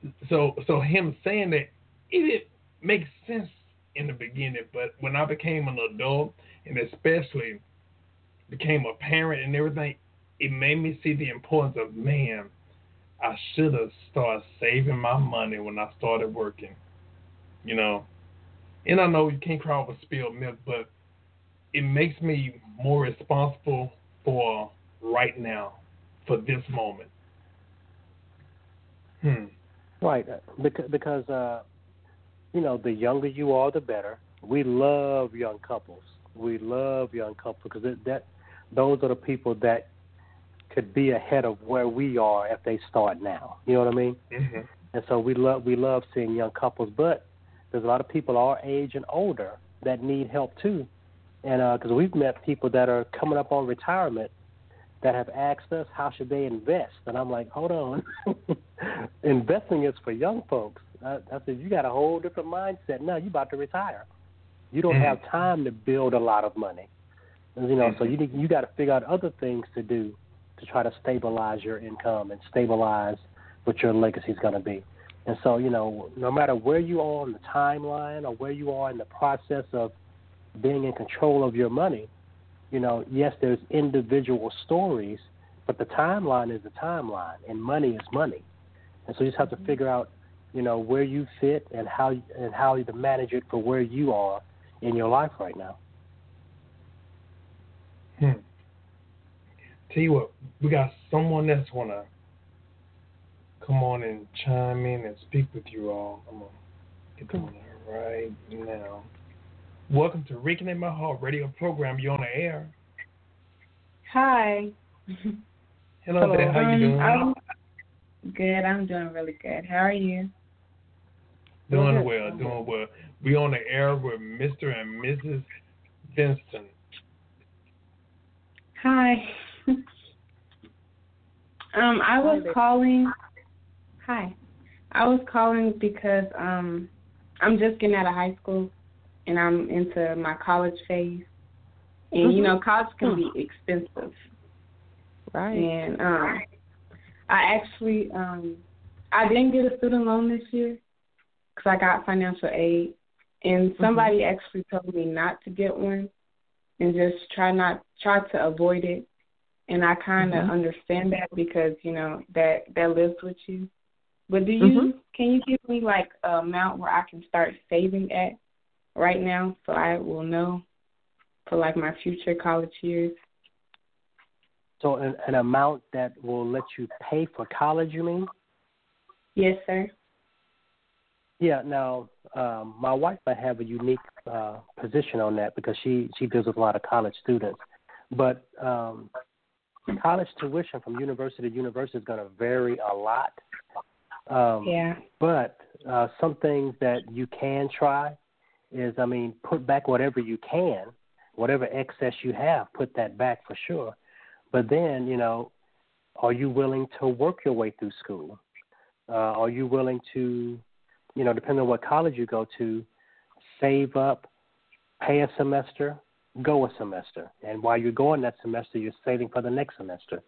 so so him saying that it didn't make sense in the beginning, but when I became an adult and especially became a parent and everything, it made me see the importance of man. I should have started saving my money when I started working. You know, and I know you can't cry over spilled milk, but it makes me more responsible for right now, for this moment. Hmm. Right, because because uh, you know the younger you are, the better. We love young couples. We love young couples because that those are the people that could be ahead of where we are if they start now. You know what I mean? hmm And so we love we love seeing young couples, but there's a lot of people our age and older that need help too. And because we've met people that are coming up on retirement that have asked us how should they invest, and I'm like, hold on, investing is for young folks. I, I said you got a whole different mindset now. You're about to retire. You don't Mhm. have time to build a lot of money. You know, so you you got to figure out other things to do to try to stabilize your income and stabilize what your legacy is going to be. And so, you know, no matter where you are on the timeline or where you are in the process of being in control of your money, you know, yes, there's individual stories, but the timeline is the timeline, and money is money. And so you just have to figure out, you know, where you fit and how and how you to manage it for where you are in your life right now. Hmm. Tell you what, we got someone that's wanna come on and chime in and speak with you all. I'm gonna get them on right now. Welcome to Reconnect My Heart radio program. You're on the air. Hi. Hello, there. How you Um, doing? I'm good. I'm doing really good. How are you? Doing Good. well, doing well. We on the air with Mr. and Mrs. Vinson. Hi. um, I was calling. Hi. I was calling because um I'm just getting out of high school and I'm into my college phase. And Mm-hmm. you know, college can be expensive. Right. And um I actually um I didn't get a student loan this year cuz I got financial aid and somebody actually told me not to get one and just try not try to avoid it. And I kind of Mhm. understand that because, you know, that that lives with you. But do you can you give me like a amount where I can start saving at right now so I will know for like my future college years? So an, an amount that will let you pay for college, you mean? Yes, sir. Yeah. Now, um, my wife might have a unique uh, position on that because she she deals with a lot of college students. But um, college tuition from university to university is going to vary a lot. Um, Yeah. But uh, some things that you can try is, I mean, put back whatever you can, whatever excess you have, put that back for sure. But then, you know, are you willing to work your way through school? Uh, are you willing to, you know, depending on what college you go to, save up, pay a semester, go a semester, and while you're going that semester, you're saving for the next semester,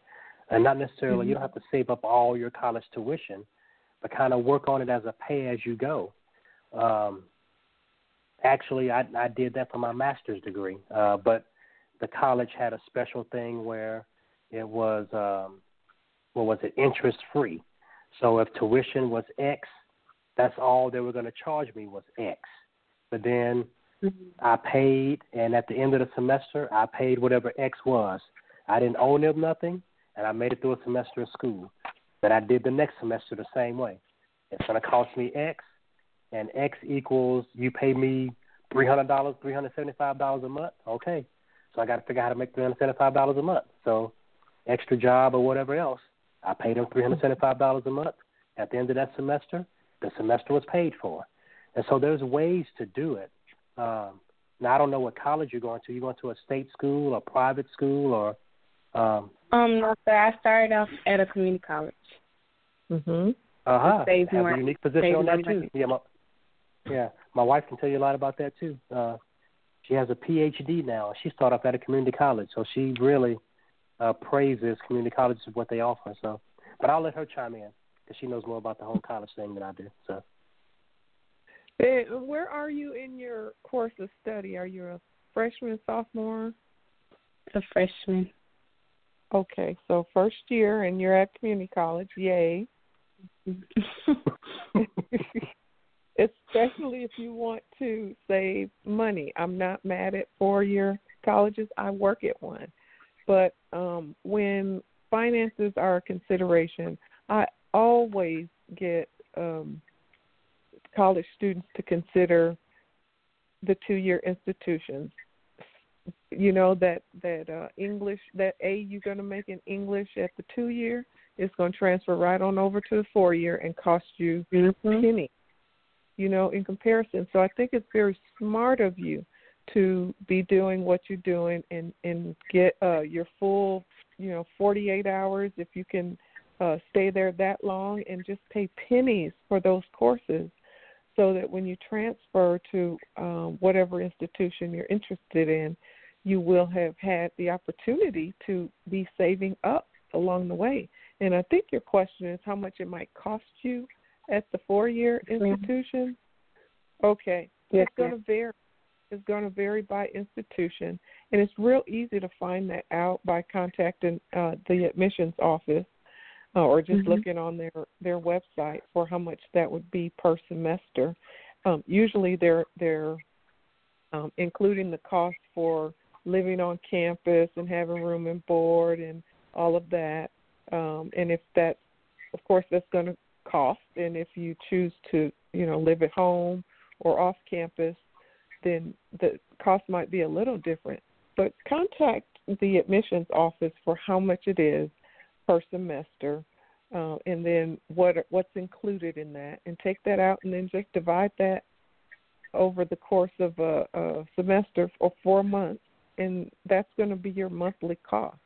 and not necessarily you don't have to save up all your college tuition, but kind of work on it as a pay as you go. Um, actually, I, I did that for my master's degree, uh, but the college had a special thing where it was um, what was it interest free. So if tuition was X, that's all they were going to charge me was X. But then I paid, and at the end of the semester, I paid whatever X was. I didn't owe them nothing, and I made it through a semester of school. But I did the next semester the same way. It's going to cost me X, and X equals you pay me three hundred dollars, three hundred seventy-five dollars a month. Okay, so I got to figure out how to make three hundred seventy-five dollars a month. So, extra job or whatever else, I paid them three hundred seventy-five dollars a month. At the end of that semester, the semester was paid for. And so there's ways to do it. Um, now I don't know what college you're going to. You going to a state school or private school or um Um, no, sir. I started off at a community college. Mhm. uh huh have more- a unique position on that too. money. Yeah, my, yeah. My wife can tell you a lot about that too. Uh she has a PhD now. She started off at a community college, so she really uh praises community colleges for what they offer. So, but I'll let her chime in because she knows more about the whole college thing than I do. So. Eh, where are you in your course of study? Are you a freshman, sophomore? A freshman. Okay, so first year, and you're at community college. Yay! Especially if you want to save money. I'm not mad at four-year colleges. I work at one, but um, when finances are a consideration, I always get um, college students to consider the two-year institutions. You know that that uh english that a you're going to make in english at the two year is going to transfer right on over to the four year and cost you Mm-hmm. penny you know in comparison. So i think it's very smart of you to be doing what you're doing and and get uh your full you know 48 hours if you can uh stay there that long and just pay pennies for those courses so that when you transfer to um, whatever institution you're interested in, you will have had the opportunity to be saving up along the way. And I think your question is how much it might cost you at the four year institution. Okay. Yes, it's going to vary. It's going to vary by institution, and it's real easy to find that out by contacting uh, the admissions office uh, or just Mhm. looking on their their website for how much that would be per semester. Um, usually, they're they're um, including the cost for living on campus and having room and board and all of that. Um, and if that, of course, that's going to cost. And if you choose to, you know, live at home or off campus, then the cost might be a little different. But contact the admissions office for how much it is per semester, uh, and then what what's included in that, and take that out, and then just divide that over the course of a, a semester or four months, and that's going to be your monthly cost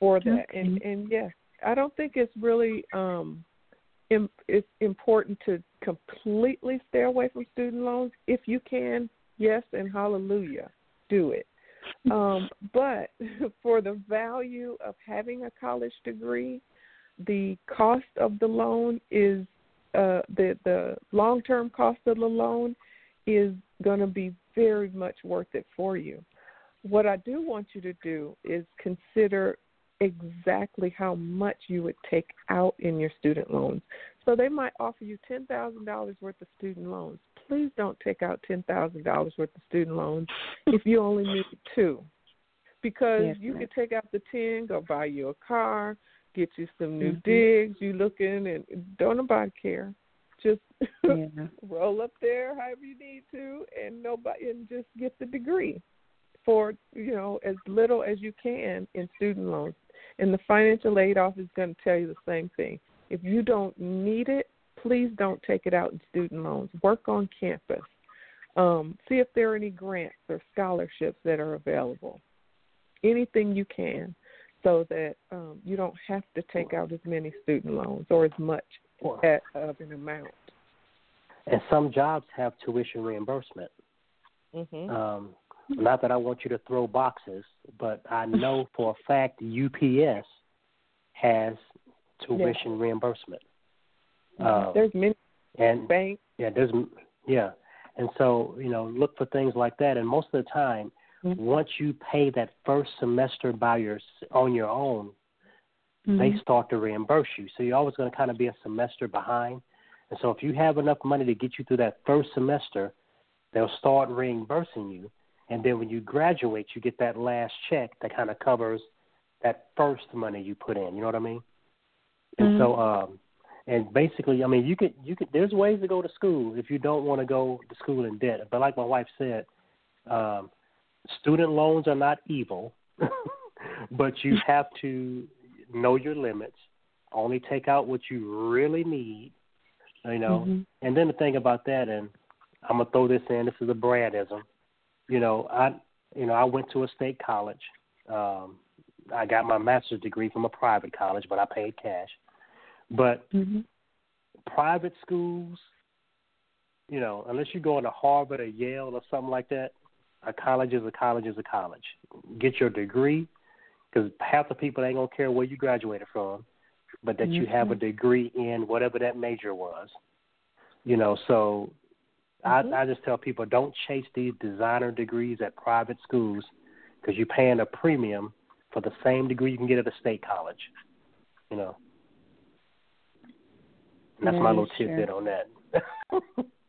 for that. And and yes, I don't think it's really um im- it's important to completely stay away from student loans. If you can, yes, and hallelujah, do it. Um, but for the value of having a college degree, the cost of the loan is uh, the the long term cost of the loan is going to be very much worth it for you. What I do want you to do is consider exactly how much you would take out in your student loans. So they might offer you ten thousand dollars worth of student loans. Please don't take out ten thousand dollars worth of student loans if you only need two, because Yes, you ma'am. could take out the ten, go buy you a car, get you some new Mhm. digs. You looking and don't nobody care. Just Yeah. roll up there however you need to, and nobody and just get the degree for you know as little as you can in student loans. And the financial aid office is going to tell you the same thing. If you don't need it, please don't take it out in student loans. Work on campus. Um, see if there are any grants or scholarships that are available. Anything you can, so that um, you don't have to take out as many student loans or as much at, of an amount. And some jobs have tuition reimbursement. hmm Um, not that I want you to throw boxes, but I know for a fact UPS has tuition reimbursement. Uh, There's many and banks. yeah, there's yeah, and so you know look for things like that. And most of the time, Mhm. once you pay that first semester by your on your own, Mm-hmm. they start to reimburse you. So you're always going to kind of be a semester behind. And so if you have enough money to get you through that first semester, they'll start reimbursing you. And then when you graduate, you get that last check that kind of covers that first money you put in. You know what I mean? And so, um, and basically, I mean, you could, you could. There's ways to go to school if you don't want to go to school in debt. But like my wife said, um, student loans are not evil, but you have to know your limits. Only take out what you really need. You know, Mhm. and then the thing about that, and I'm gonna throw this in. This is a Bradism. You know, I you know I went to a state college. Um, I got my master's degree from a private college, but I paid cash. But Mhm. private schools, you know, unless you're going to Harvard or Yale or something like that, a college is a college is a college. Get your degree, because half the people ain't gonna care where you graduated from, but that you have a degree in whatever that major was. You know, so Mhm. I I just tell people don't chase these designer degrees at private schools because you're paying a premium for the same degree you can get at a state college. You know. And that's my little true. tidbit on that.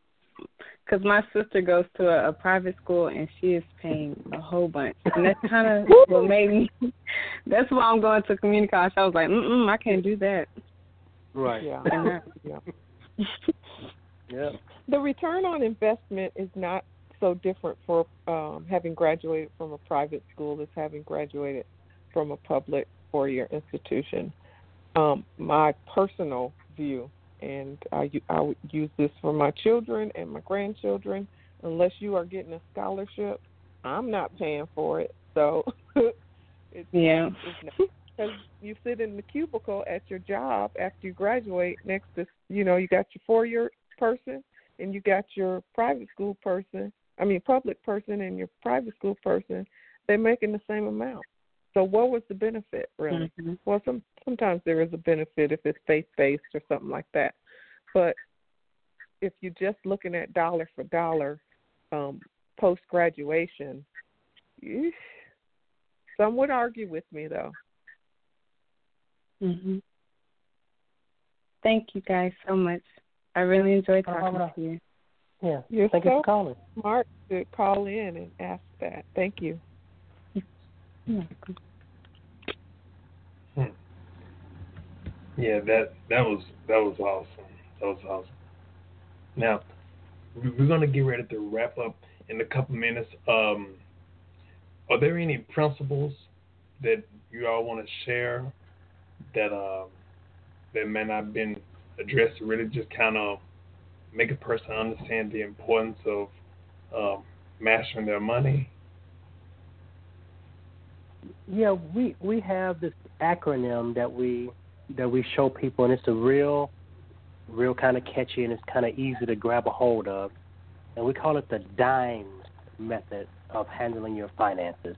Because my sister goes to a, a private school and she is paying a whole bunch, and that's kind of what made me. That's why I'm going to community college. I was like, mm mm, I can't do that. right. Yeah. yeah. yeah. The return on investment is not so different for um, having graduated from a private school as having graduated from a public four-year institution. Um, my personal view, and I, I would use this for my children and my grandchildren. Unless you are getting a scholarship, I'm not paying for it. So it's Yeah. because you sit in the cubicle at your job after you graduate next to you know you got your four year person and you got your private school person i mean public person and your private school person they're making the same amount so what was the benefit really Mhm. well some sometimes there is a benefit if it's faith based or something like that but if you're just looking at dollar for dollar um post graduation some would argue with me though Mhm. Thank you guys so much. I really enjoyed talking problem. to you. Yeah. You're Thank you for calling. smart to call in and ask that. Thank you. Yeah, that that was that was awesome. That was awesome. Now we- we're gonna get ready to wrap up in a couple minutes. Um, are there any principles that you all want to share that um that may not have been addressed? Really, just kind of make a person understand the importance of um, mastering their money. Yeah, we we have this acronym that we that we show people, and it's a real real kind of catchy, and it's kind of easy to grab a hold of. And we call it the DIMES method of handling your finances.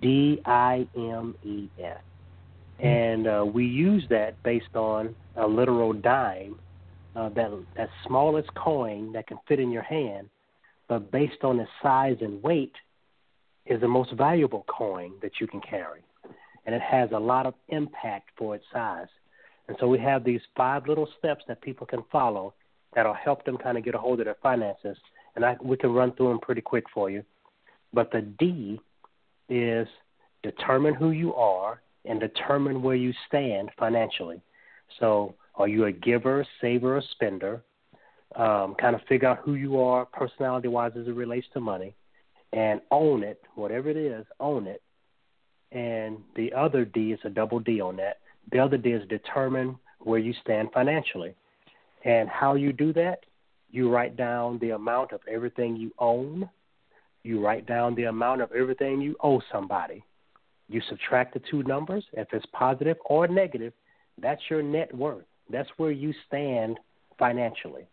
D I M E S. And uh, we use that based on a literal dime, uh, that that smallest coin that can fit in your hand, but based on its size and weight, is the most valuable coin that you can carry, and it has a lot of impact for its size. And so we have these five little steps that people can follow that'll help them kind of get a hold of their finances. And I, we can run through them pretty quick for you. But the D is determine who you are and determine where you stand financially. So, are you a giver, saver, or spender? Um, kind of figure out who you are personality wise as it relates to money and own it, whatever it is, own it. And the other D is a double D on that. The other D is determine where you stand financially. And how you do that, you write down the amount of everything you own, you write down the amount of everything you owe somebody. You subtract the two numbers. If it's positive or negative, that's your net worth. That's where you stand financially.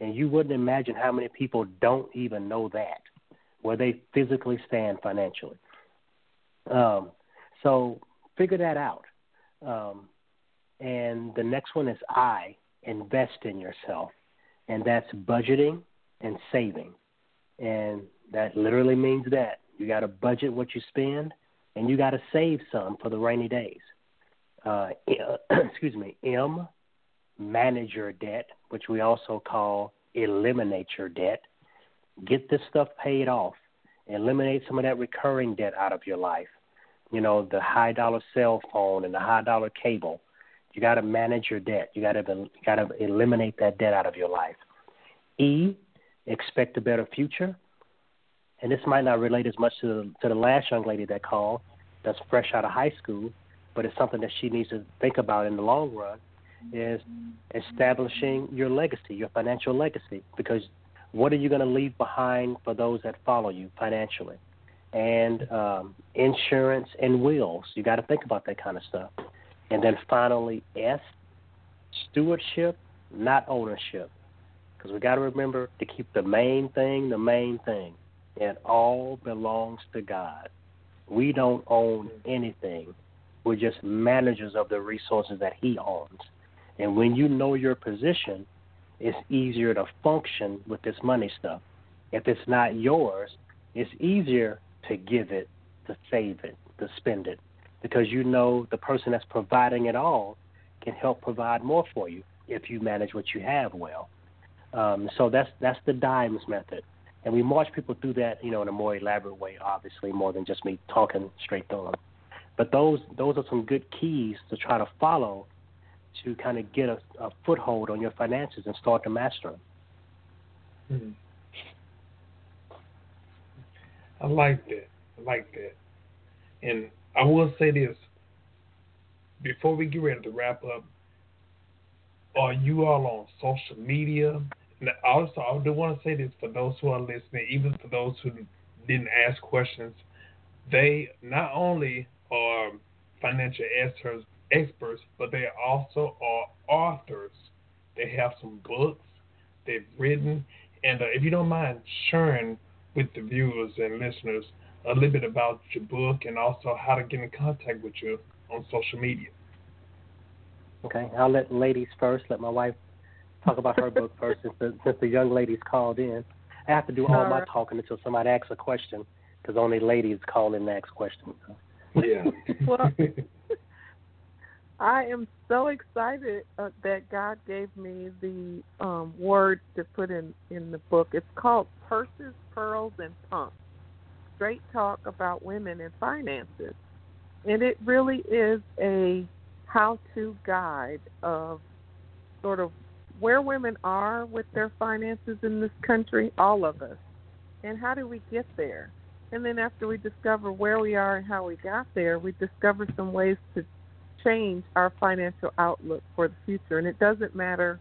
And you wouldn't imagine how many people don't even know that, where they physically stand financially. Um, so figure that out. Um, and the next one is I, invest in yourself. And that's budgeting and saving. And that literally means that you got to budget what you spend and you got to save some for the rainy days. Uh, excuse me. M, manage your debt, which we also call eliminate your debt. Get this stuff paid off. Eliminate some of that recurring debt out of your life you know, the high dollar cell phone and the high dollar cable. You got to manage your debt. You got to you got to eliminate that debt out of your life. E, expect a better future. And this might not relate as much to the, to the last young lady that called, that's fresh out of high school, but it's something that she needs to think about in the long run. Is establishing your legacy, your financial legacy, because what are you going to leave behind for those that follow you financially? and um, insurance and wills. You got to think about that kind of stuff. And then finally, S, stewardship, not ownership. Because we got to remember to keep the main thing the main thing. It all belongs to God. We don't own anything. We're just managers of the resources that He owns. And when you know your position, it's easier to function with this money stuff. If it's not yours, it's easier to give it, to save it, to spend it, because you know the person that's providing it all can help provide more for you if you manage what you have well. Um, so that's that's the dimes method, and we march people through that, you know, in a more elaborate way, obviously, more than just me talking straight through them. But those those are some good keys to try to follow to kind of get a, a foothold on your finances and start to master them. Mm-hmm. I like that. I like that. And I will say this before we get ready to wrap up. Are you all on social media? And also, I do want to say this for those who are listening, even for those who didn't ask questions. They not only are financial experts, experts, but they also are authors. They have some books they've written, and uh, if you don't mind sharing with the viewers and listeners a little bit about your book and also how to get in contact with you on social media. Okay, I'll let ladies first. Let my wife talk about her book first, since the, since the young ladies called in. I have to do all my talking until somebody asks a question, because only ladies call in and ask questions. So. Yeah. well, I am so excited uh, that God gave me the um, word to put in in the book. It's called Purses, Pearls, and Pumps: Straight Talk About Women and Finances, and it really is a how-to guide of sort of where women are with their finances in this country, all of us, and how do we get there. And then after we discover where we are and how we got there, we discover some ways to change our financial outlook for the future. And it doesn't matter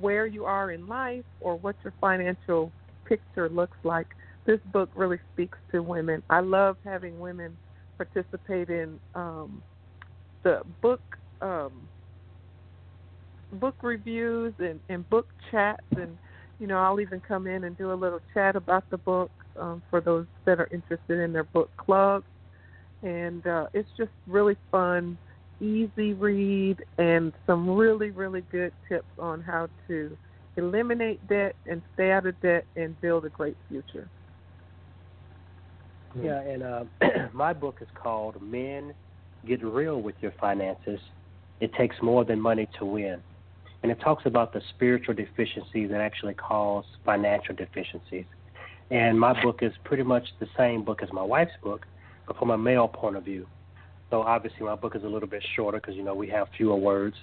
where you are in life or what your financial picture looks like. This book really speaks to women. I love having women participate in um, the book. Um, book reviews and, and book chats, and you know I'll even come in and do a little chat about the books um, for those that are interested in their book clubs, and uh, it's just really fun, easy read, and some really really good tips on how to eliminate debt and stay out of debt and build a great future. Yeah, and uh, my book is called Men Get Real with Your Finances. It takes more than money to win. And it talks about the spiritual deficiencies that actually cause financial deficiencies. And my book is pretty much the same book as my wife's book, but from a male point of view. So obviously my book is a little bit shorter because you know we have fewer words,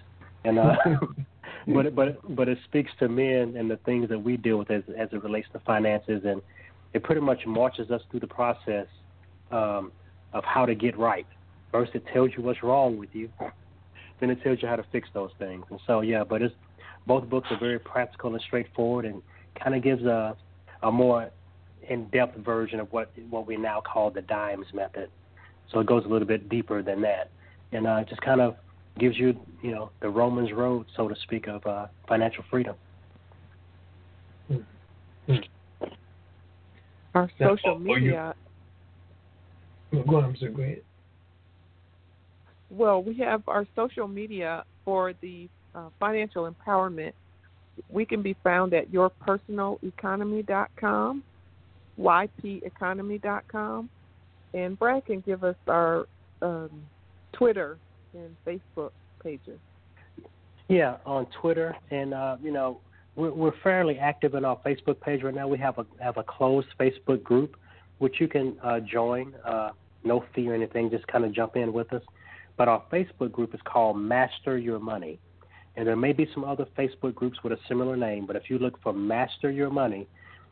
and uh, but but but it speaks to men and the things that we deal with as as it relates to finances, and it pretty much marches us through the process um, of how to get right. First, it tells you what's wrong with you, then it tells you how to fix those things. And so, yeah, but it's both books are very practical and straightforward, and kind of gives a a more in-depth version of what what we now call the dimes method. So it goes a little bit deeper than that, and uh, just kind of gives you, you know, the Romans road, so to speak, of uh, financial freedom. Our Now, social are you- media. Go ahead, sir. Go ahead. Well, we have our social media for the uh, financial empowerment. We can be found at yourpersonaleconomy.com, ypeconomy.com, and Brad can give us our um, Twitter and Facebook pages. Yeah, on Twitter, and uh, you know, we're, we're fairly active in our Facebook page right now. We have a have a closed Facebook group, which you can uh, join, uh, no fee or anything. Just kind of jump in with us. But our Facebook group is called Master Your Money, and there may be some other Facebook groups with a similar name. But if you look for Master Your Money,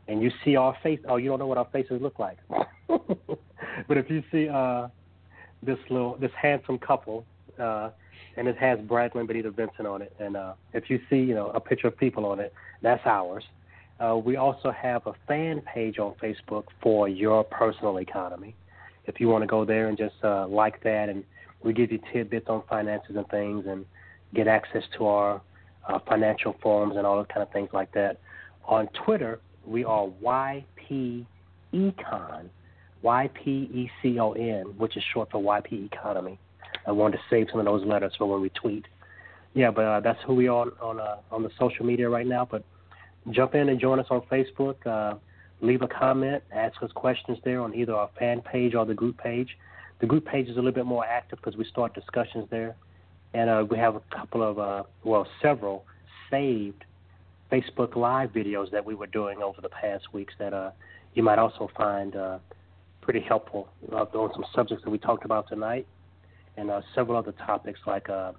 and you see our face, oh, you don't know what our faces look like. but if you see uh, this little, this handsome couple. Uh, and it has Bradley and Bonita Vinson on it. And uh, if you see, you know, a picture of people on it, that's ours. Uh, we also have a fan page on Facebook for your personal economy. If you want to go there and just uh, like that, and we give you tidbits on finances and things, and get access to our uh, financial forums and all those kind of things like that. On Twitter, we are YP Econ, Y P E C O N, which is short for YP Economy. I wanted to save some of those letters for when we tweet. Yeah, but uh, that's who we are on uh, on the social media right now. But jump in and join us on Facebook. Uh, leave a comment, ask us questions there on either our fan page or the group page. The group page is a little bit more active because we start discussions there, and uh, we have a couple of uh, well, several saved Facebook Live videos that we were doing over the past weeks that uh, you might also find pretty helpful uh, on some subjects that we talked about tonight and uh, several other topics like uh,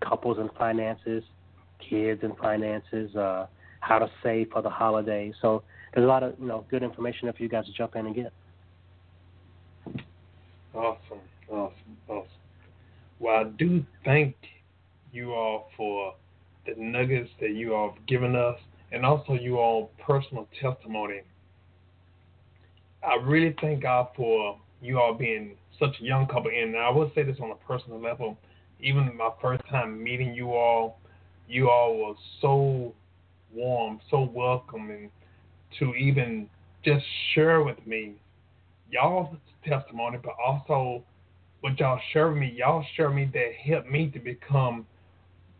couples and finances, kids and finances, uh, how to save for the holidays. So there's a lot of you know good information if you guys to jump in and get. Awesome, awesome, awesome. Well, I do thank you all for the nuggets that you all have given us, and also you all personal testimony. I really thank God for you all being such a young couple. And I will say this on a personal level, even my first time meeting you all, you all were so warm, so welcoming to even just share with me y'all's testimony, but also what y'all share with me, y'all share me that helped me to become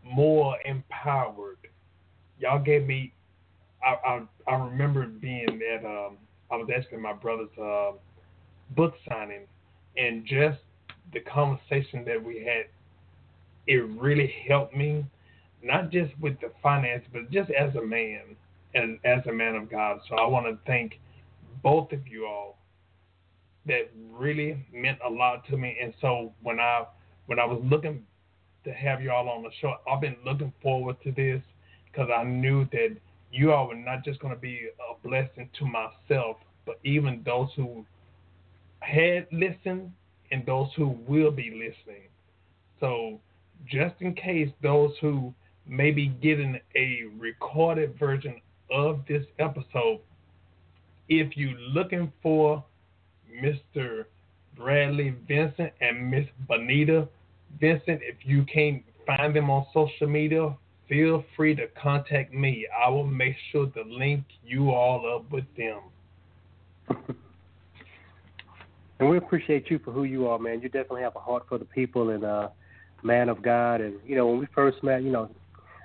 more empowered. Y'all gave me. I I, I remember being at um I was asking my brother's uh, book signing, and just the conversation that we had, it really helped me, not just with the finance, but just as a man and as a man of God. So I want to thank both of you all. That really meant a lot to me. And so when I when I was looking to have you all on the show, I've been looking forward to this because I knew that you all were not just going to be a blessing to myself, but even those who had listened and those who will be listening. So, just in case those who may be getting a recorded version of this episode, if you're looking for Mr. Bradley Vinson and Miss Bonita Vinson, if you can't find them on social media, feel free to contact me. I will make sure to link you all up with them. and we appreciate you for who you are, man. You definitely have a heart for the people and uh man of God and you know, when we first met, you know,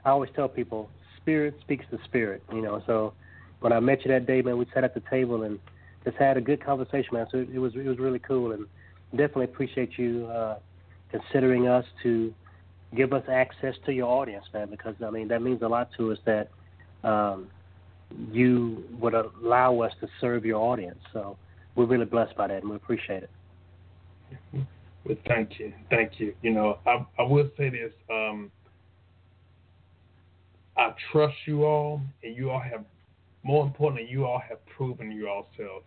I always tell people spirit speaks to spirit, you know, so when I met you that day, man, we sat at the table and just had a good conversation, man. So it was it was really cool and definitely appreciate you uh considering us to give us access to your audience, man, because I mean that means a lot to us that um, you would allow us to serve your audience. So we're really blessed by that, and we appreciate it. Well, thank you, thank you. You know, I I will say this. Um, I trust you all, and you all have, more importantly, you all have proven yourselves.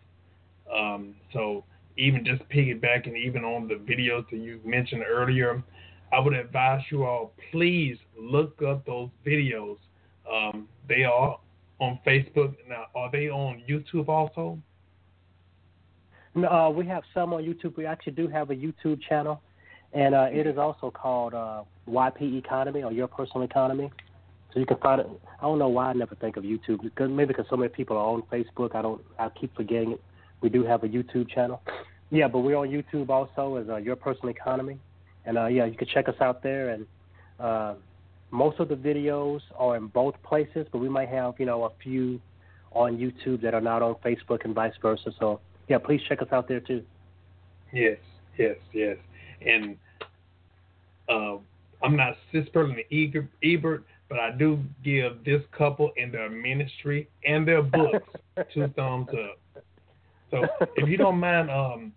Um, so even just piggybacking, even on the videos that you mentioned earlier, I would advise you all please look up those videos. Um, they are on Facebook. Now, are they on YouTube also? No, uh, we have some on YouTube. We actually do have a YouTube channel, and uh, it is also called uh, YP Economy or Your Personal Economy. So you can find it. I don't know why I never think of YouTube because maybe because so many people are on Facebook. I don't. I keep forgetting it. We do have a YouTube channel. Yeah, but we're on YouTube also as uh, Your Personal Economy, and uh, yeah, you can check us out there. And uh, most of the videos are in both places, but we might have you know a few on YouTube that are not on Facebook and vice versa. So yeah, please check us out there too. Yes, yes, yes. And uh, I'm not Siskel and Ebert, but I do give this couple and their ministry and their books two thumbs up. So if you don't mind, um,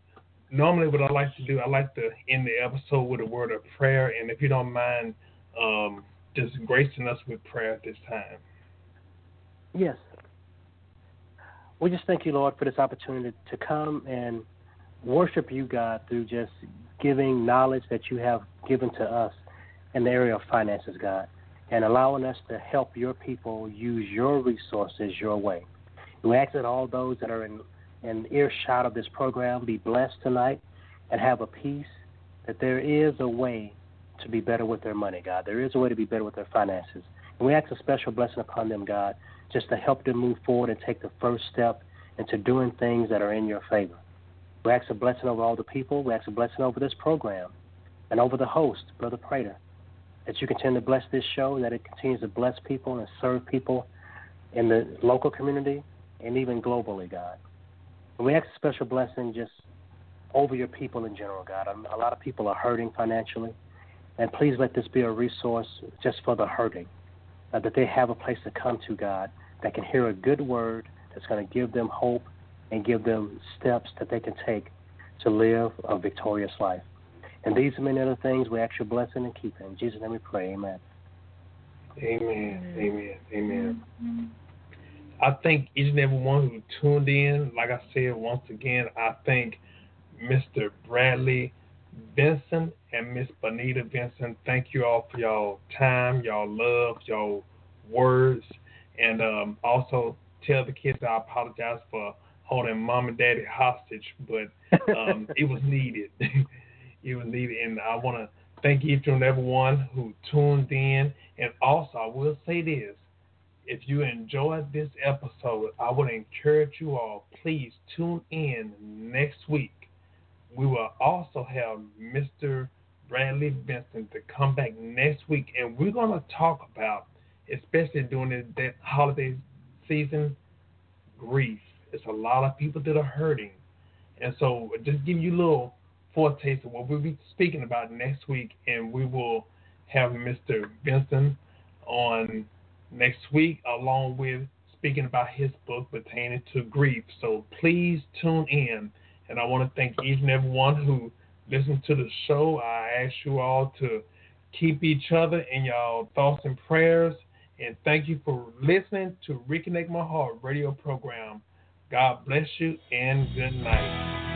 normally what I like to do, I like to end the episode with a word of prayer, and if you don't mind, um, just gracing us with prayer at this time. Yes. We just thank you, Lord, for this opportunity to come and worship you, God, through just giving knowledge that you have given to us in the area of finances, God, and allowing us to help your people use your resources your way. We ask that all those that are in, in earshot of this program be blessed tonight and have a peace that there is a way to be better with their money, God. There is a way to be better with their finances. And we ask a special blessing upon them, God, just to help them move forward and take the first step into doing things that are in your favor. We ask a blessing over all the people. We ask a blessing over this program and over the host, Brother Prater, that you continue to bless this show that it continues to bless people and serve people in the local community and even globally, God. And we ask a special blessing just over your people in general, God. A lot of people are hurting financially. And please let this be a resource just for the hurting, uh, that they have a place to come to, God, that can hear a good word that's going to give them hope and give them steps that they can take to live a victorious life. And these and many other things we ask your blessing and keep in Jesus' name we pray. Amen. Amen. Amen. Amen. Mm-hmm. I thank each and every one who tuned in. Like I said once again, I thank Mr. Bradley Vinson and Miss Bonita Vinson. Thank you all for y'all time, y'all love, y'all words, and um, also tell the kids I apologize for holding mom and daddy hostage, but um, it was needed. it was needed, and I want to thank each and every one who tuned in. And also, I will say this: if you enjoyed this episode, I would encourage you all, please tune in next week. We will also have Mr. Bradley Vinson to come back next week, and we're going to talk about, especially during that holiday season, grief. It's a lot of people that are hurting. And so just give you a little foretaste of what we'll be speaking about next week, and we will have Mr. Vinson on next week, along with speaking about his book pertaining to grief. So please tune in. And I want to thank each and every one who listened to the show. I ask you all to keep each other in your thoughts and prayers. And thank you for listening to Reconnect My Heart radio program. God bless you and good night.